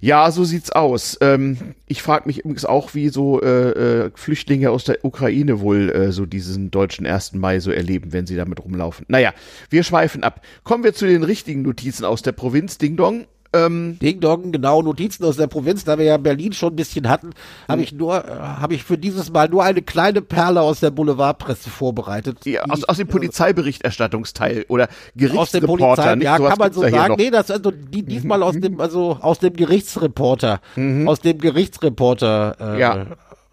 Ja, so sieht's aus. Ähm, ich frage mich übrigens auch, wie so äh, äh, Flüchtlinge aus der Ukraine wohl äh, so diesen deutschen 1. Mai so erleben, wenn sie damit rumlaufen. Naja, wir schweifen ab. Kommen wir zu den richtigen Notizen aus der Provinz. Ding Dong. Ähm, Ding Dong, genau, Notizen aus der Provinz, da wir ja Berlin schon ein bisschen hatten, habe ich nur, äh, habe ich für dieses Mal nur eine kleine Perle aus der Boulevardpresse vorbereitet. Die, aus, aus dem Polizeiberichterstattungsteil oder Gerichtsreporter, nicht? Ja, kann man so sagen. Nee, das also die, diesmal aus dem, also aus dem Gerichtsreporter, mhm. aus dem Gerichtsreporter, äh, ja.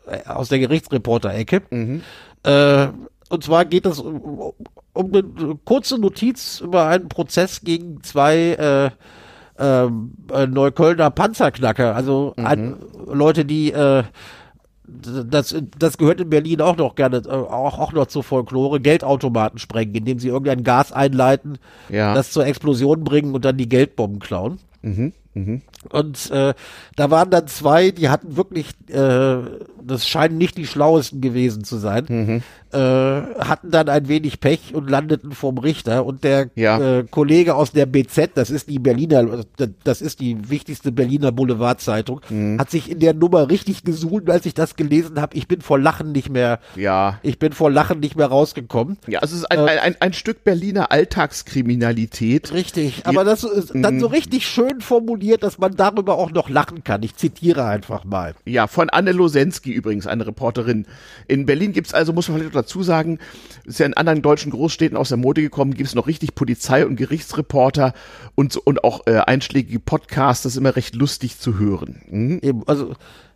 Äh, aus der Gerichtsreporter-Ecke. Mhm. Äh, und zwar geht es um, um eine kurze Notiz über einen Prozess gegen zwei äh, äh, Neuköllner Panzerknacker, also mhm. ein, Leute, die äh, das, das gehört in Berlin auch noch gerne, äh, auch, auch noch zur Folklore, Geldautomaten sprengen, indem sie irgendein Gas einleiten, ja. das zur Explosion bringen und dann die Geldbomben klauen. Mhm. Mhm. Und äh, da waren dann zwei, die hatten wirklich, äh, das scheinen nicht die schlauesten gewesen zu sein, mhm. äh, hatten dann ein wenig Pech und landeten vorm Richter. Und der ja. äh, Kollege aus der BZ, das ist die Berliner, das ist die wichtigste Berliner Boulevardzeitung, mhm. hat sich in der Nummer richtig gesuhlt, als ich das gelesen habe. Ich bin vor Lachen nicht mehr, ja. ich bin vor Lachen nicht mehr rausgekommen. Ja, es ist ein, äh, ein, ein, ein Stück Berliner Alltagskriminalität. Richtig, aber das ist dann so mhm. richtig schön formuliert, dass man darüber auch noch lachen kann. Ich zitiere einfach mal. Ja, von Anne Losensky übrigens, eine Reporterin. In Berlin gibt es also, muss man vielleicht dazu sagen, ist ja in anderen deutschen Großstädten aus der Mode gekommen, gibt es noch richtig Polizei- und Gerichtsreporter und, und auch äh, einschlägige Podcasts, das ist immer recht lustig zu hören. Mhm. Eben, also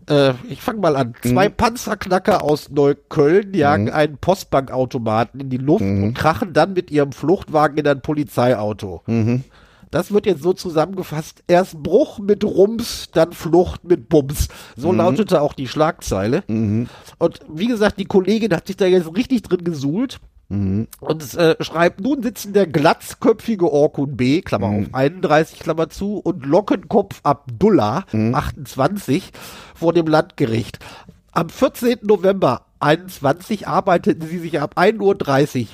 äh, ich fange mal an. Zwei mhm. Panzerknacker aus Neukölln jagen mhm. einen Postbankautomaten in die Luft mhm. und krachen dann mit ihrem Fluchtwagen in ein Polizeiauto. Das wird jetzt so zusammengefasst. Erst Bruch mit Rums, dann Flucht mit Bums. So mhm. lautete auch die Schlagzeile. Mhm. Und wie gesagt, die Kollegin hat sich da jetzt richtig drin gesuhlt. Mhm. Und äh, schreibt, nun sitzen der glatzköpfige Orkun B, Klammer mhm. auf 31, Klammer zu, und Lockenkopf Abdullah, 28, mhm. vor dem Landgericht. Am 14. November 21 arbeiteten sie sich ab 1.30 Uhr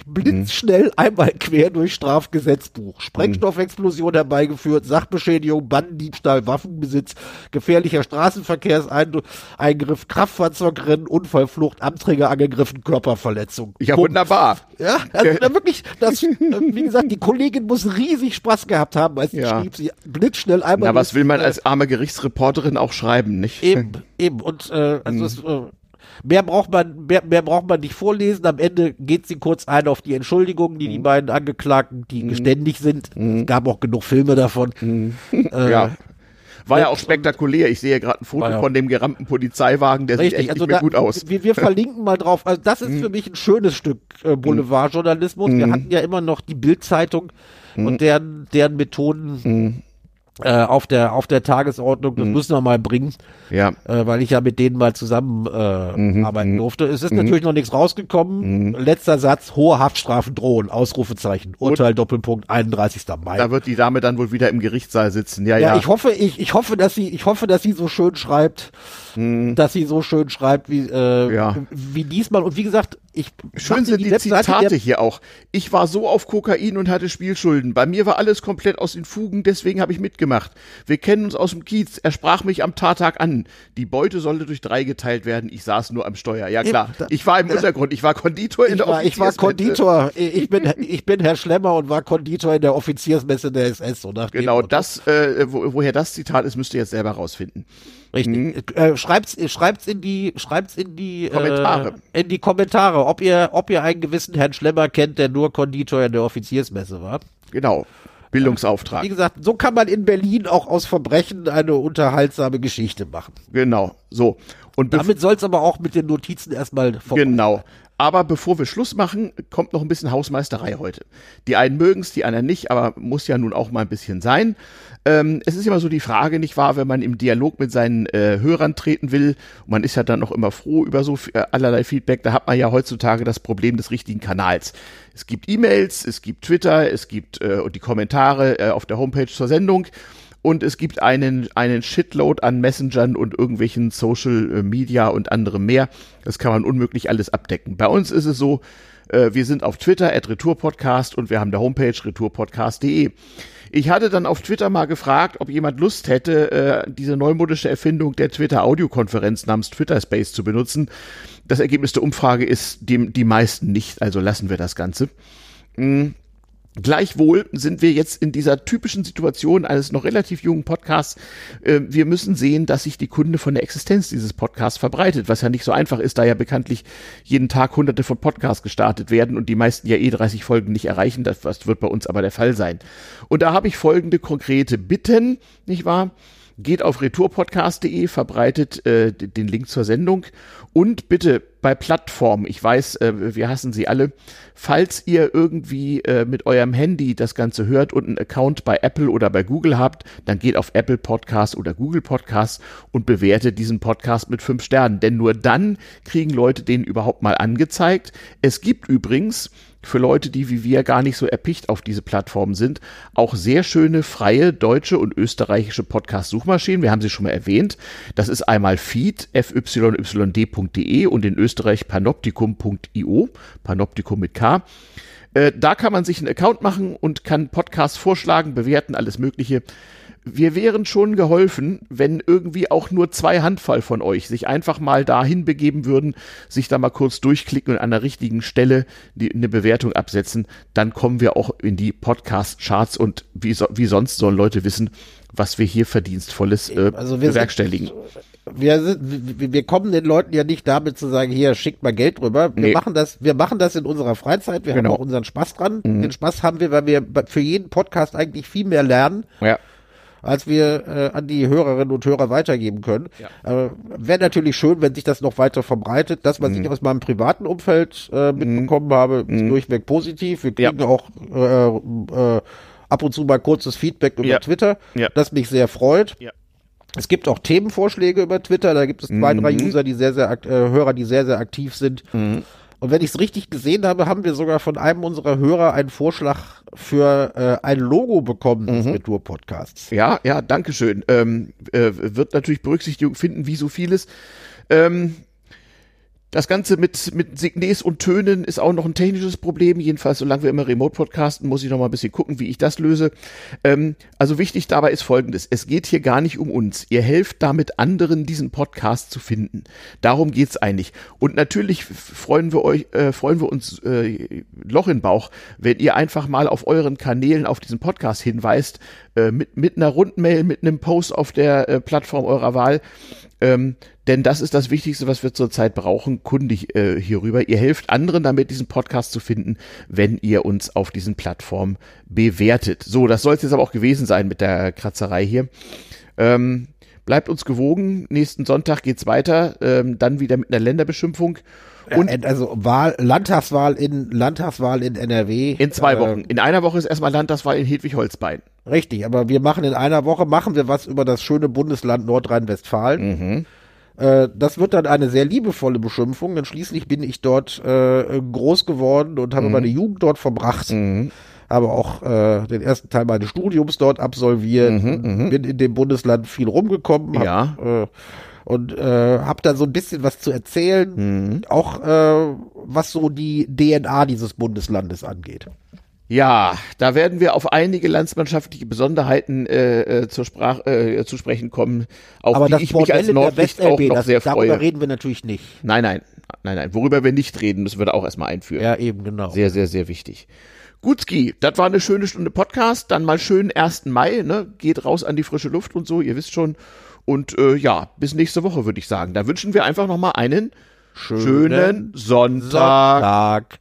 blitzschnell einmal quer durch Strafgesetzbuch. Sprengstoffexplosion herbeigeführt, Sachbeschädigung, Bandendiebstahl, Waffenbesitz, gefährlicher Straßenverkehrseingriff, Kraftfahrzeugrennen, Unfallflucht, Amträger angegriffen, Körperverletzung. Ja, Bumm. wunderbar. Ja, also ja. wirklich, das, wie gesagt, die Kollegin muss riesig Spaß gehabt haben, als sie ja. schrieb, sie blitzschnell einmal. Na, was will man als arme Gerichtsreporterin auch schreiben, nicht? Eben, eben. Und äh, also mhm. es, äh, Mehr braucht man, mehr, mehr braucht man nicht vorlesen. Am Ende geht sie kurz ein auf die Entschuldigungen, die mhm. die beiden Angeklagten, die mhm. geständig sind. Mhm. Es gab auch genug Filme davon. Mhm. Äh, ja. War ja auch spektakulär. Ich sehe gerade ein Foto ja. von dem gerammten Polizeiwagen, der Richtig, sieht echt also nicht mehr da, gut aus. Wir, wir verlinken mal drauf. Also das ist mhm. für mich ein schönes Stück äh, Boulevardjournalismus. Wir mhm. hatten ja immer noch die Bildzeitung und deren, deren Methoden äh, auf der auf der Tagesordnung. Das mhm. müssen wir mal bringen, ja. äh, weil ich ja mit denen mal zusammen äh, mhm. arbeiten mhm. durfte. Es ist mhm. natürlich noch nichts rausgekommen. Mhm. Letzter Satz: hohe Haftstrafen drohen. Ausrufezeichen. Urteil Und Doppelpunkt 31. Mai. Da wird die Dame dann wohl wieder im Gerichtssaal sitzen. Ja, ja. ja. Ich hoffe, ich, ich hoffe, dass sie, ich hoffe, dass sie so schön schreibt, mhm. dass sie so schön schreibt wie äh, ja. wie diesmal. Und wie gesagt, ich schön sind die, die Zitate hier auch. Ich war so auf Kokain und hatte Spielschulden. Bei mir war alles komplett aus den Fugen. Deswegen habe ich mitgemacht gemacht. Wir kennen uns aus dem Kiez. Er sprach mich am Tattag an. Die Beute sollte durch drei geteilt werden. Ich saß nur am Steuer. Ja klar. Ich war im Untergrund. Ich war Konditor in ich der war, Ich war Konditor. Ich bin, ich bin Herr Schlemmer und war Konditor in der Offiziersmesse der SS. So genau, das, äh, wo, woher das Zitat ist, müsst ihr jetzt selber rausfinden. Richtig. Mhm. Äh, schreibt's, schreibt's in die, schreibt's in die Kommentare. Äh, in die Kommentare, ob ihr, ob ihr einen gewissen Herrn Schlemmer kennt, der nur Konditor in der Offiziersmesse war. Genau. Bildungsauftrag. Wie gesagt, so kann man in Berlin auch aus Verbrechen eine unterhaltsame Geschichte machen. Genau, so. Und damit soll es aber auch mit den Notizen erstmal vorbei. Genau. Aber bevor wir Schluss machen, kommt noch ein bisschen Hausmeisterei heute. Die einen mögen es, die anderen nicht, aber muss ja nun auch mal ein bisschen sein. Ähm, es ist immer so die Frage, nicht wahr, wenn man im Dialog mit seinen äh, Hörern treten will, man ist ja dann auch immer froh über so äh, allerlei Feedback, da hat man ja heutzutage das Problem des richtigen Kanals. Es gibt E-Mails, es gibt Twitter, es gibt äh, die Kommentare äh, auf der Homepage zur Sendung und es gibt einen, einen Shitload an Messengern und irgendwelchen Social Media und anderem mehr. Das kann man unmöglich alles abdecken. Bei uns ist es so, äh, wir sind auf Twitter, at Retourpodcast und wir haben der Homepage retourpodcast.de. Ich hatte dann auf Twitter mal gefragt, ob jemand Lust hätte, äh, diese neumodische Erfindung der Twitter-Audiokonferenz namens Twitter Space zu benutzen. Das Ergebnis der Umfrage ist die, die meisten nicht, also lassen wir das Ganze. Mhm. Gleichwohl sind wir jetzt in dieser typischen Situation eines noch relativ jungen Podcasts. Äh, wir müssen sehen, dass sich die Kunde von der Existenz dieses Podcasts verbreitet, was ja nicht so einfach ist, da ja bekanntlich jeden Tag hunderte von Podcasts gestartet werden und die meisten ja eh 30 Folgen nicht erreichen. Das wird bei uns aber der Fall sein. Und da habe ich folgende konkrete Bitten, nicht wahr? Geht auf retourpodcast.de, verbreitet äh, den Link zur Sendung und bitte bei Plattformen, ich weiß, äh, wir hassen sie alle, falls ihr irgendwie äh, mit eurem Handy das Ganze hört und einen Account bei Apple oder bei Google habt, dann geht auf Apple Podcasts oder Google Podcasts und bewertet diesen Podcast mit fünf Sternen. Denn nur dann kriegen Leute den überhaupt mal angezeigt. Es gibt übrigens für Leute, die wie wir gar nicht so erpicht auf diese Plattform sind, auch sehr schöne freie deutsche und österreichische Podcast-Suchmaschinen. Wir haben sie schon mal erwähnt. Das ist einmal Feed, fyyd.de und in Österreich panoptikum.io, Panoptikum mit K. Äh, da kann man sich einen Account machen und kann Podcasts vorschlagen, bewerten, alles Mögliche wir wären schon geholfen, wenn irgendwie auch nur zwei Handvoll von euch sich einfach mal dahin begeben würden, sich da mal kurz durchklicken und an der richtigen Stelle die, eine Bewertung absetzen. Dann kommen wir auch in die Podcast-Charts und wie, so, wie sonst sollen Leute wissen, was wir hier Verdienstvolles äh, also wir bewerkstelligen. Sind, wir, sind, wir kommen den Leuten ja nicht damit zu sagen, hier schickt mal Geld rüber. Wir nee. machen das, wir machen das in unserer Freizeit. Wir genau. haben auch unseren Spaß dran. Mhm. Den Spaß haben wir, weil wir für jeden Podcast eigentlich viel mehr lernen. Ja als wir äh, an die Hörerinnen und Hörer weitergeben können. Ja. Äh, Wäre natürlich schön, wenn sich das noch weiter verbreitet. Das, was mhm. ich aus meinem privaten Umfeld äh, mhm. mitbekommen mhm. habe, ist mhm. durchweg positiv. Wir kriegen ja. auch äh, äh, ab und zu mal kurzes Feedback über ja. Twitter, das mich sehr freut. Es gibt auch Themenvorschläge über Twitter. Da gibt es zwei, drei mhm. User, die sehr, sehr äh, Hörer, die sehr, sehr aktiv sind. Mhm. Und wenn ich es richtig gesehen habe, haben wir sogar von einem unserer Hörer einen Vorschlag für äh, ein Logo bekommen des mhm. Retour-Podcasts. Ja, ja, danke schön. Ähm, äh, wird natürlich Berücksichtigung finden, wie so vieles. Ähm, das Ganze mit, mit Signes und Tönen ist auch noch ein technisches Problem. Jedenfalls, solange wir immer remote podcasten, muss ich noch mal ein bisschen gucken, wie ich das löse. Ähm, also wichtig dabei ist Folgendes. Es geht hier gar nicht um uns. Ihr helft damit anderen, diesen Podcast zu finden. Darum geht's eigentlich. Und natürlich freuen wir euch, äh, freuen wir uns äh, Loch in Bauch, wenn ihr einfach mal auf euren Kanälen auf diesen Podcast hinweist, äh, mit, mit einer Rundmail, mit einem Post auf der äh, Plattform eurer Wahl. Ähm, denn das ist das Wichtigste, was wir zurzeit brauchen, kundig äh, hierüber. Ihr helft anderen damit, diesen Podcast zu finden, wenn ihr uns auf diesen Plattformen bewertet. So, das soll es jetzt aber auch gewesen sein mit der Kratzerei hier. Ähm, bleibt uns gewogen. Nächsten Sonntag geht's weiter. Ähm, dann wieder mit einer Länderbeschimpfung. Und äh, also Wahl, Landtagswahl in Landtagswahl in NRW. In zwei äh, Wochen. In einer Woche ist erstmal Landtagswahl in Hedwig-Holzbein. Richtig, aber wir machen in einer Woche machen wir was über das schöne Bundesland Nordrhein-Westfalen. Mhm. Äh, das wird dann eine sehr liebevolle Beschimpfung, denn schließlich bin ich dort äh, groß geworden und habe mhm. meine Jugend dort verbracht. Mhm. Habe auch äh, den ersten Teil meines Studiums dort absolviert, mhm, mhm. bin in dem Bundesland viel rumgekommen. Hab, ja. Äh, und äh, habe da so ein bisschen was zu erzählen, mhm. auch äh, was so die DNA dieses Bundeslandes angeht. Ja, da werden wir auf einige landsmannschaftliche Besonderheiten äh, äh, zur Sprache äh, zu sprechen kommen, auf Aber die ich mich als Nordlicht auch noch das, sehr freue. Darüber reden wir natürlich nicht. Nein, nein, nein, nein. Worüber wir nicht reden, müssen wir da auch erstmal einführen. Ja, eben genau. Sehr, sehr, sehr wichtig. Gutski, das war eine schöne Stunde Podcast. Dann mal schönen 1. Mai, ne? Geht raus an die frische Luft und so, ihr wisst schon. Und äh, ja, bis nächste Woche würde ich sagen. Da wünschen wir einfach noch mal einen schönen, schönen Sonntag. Sonntag.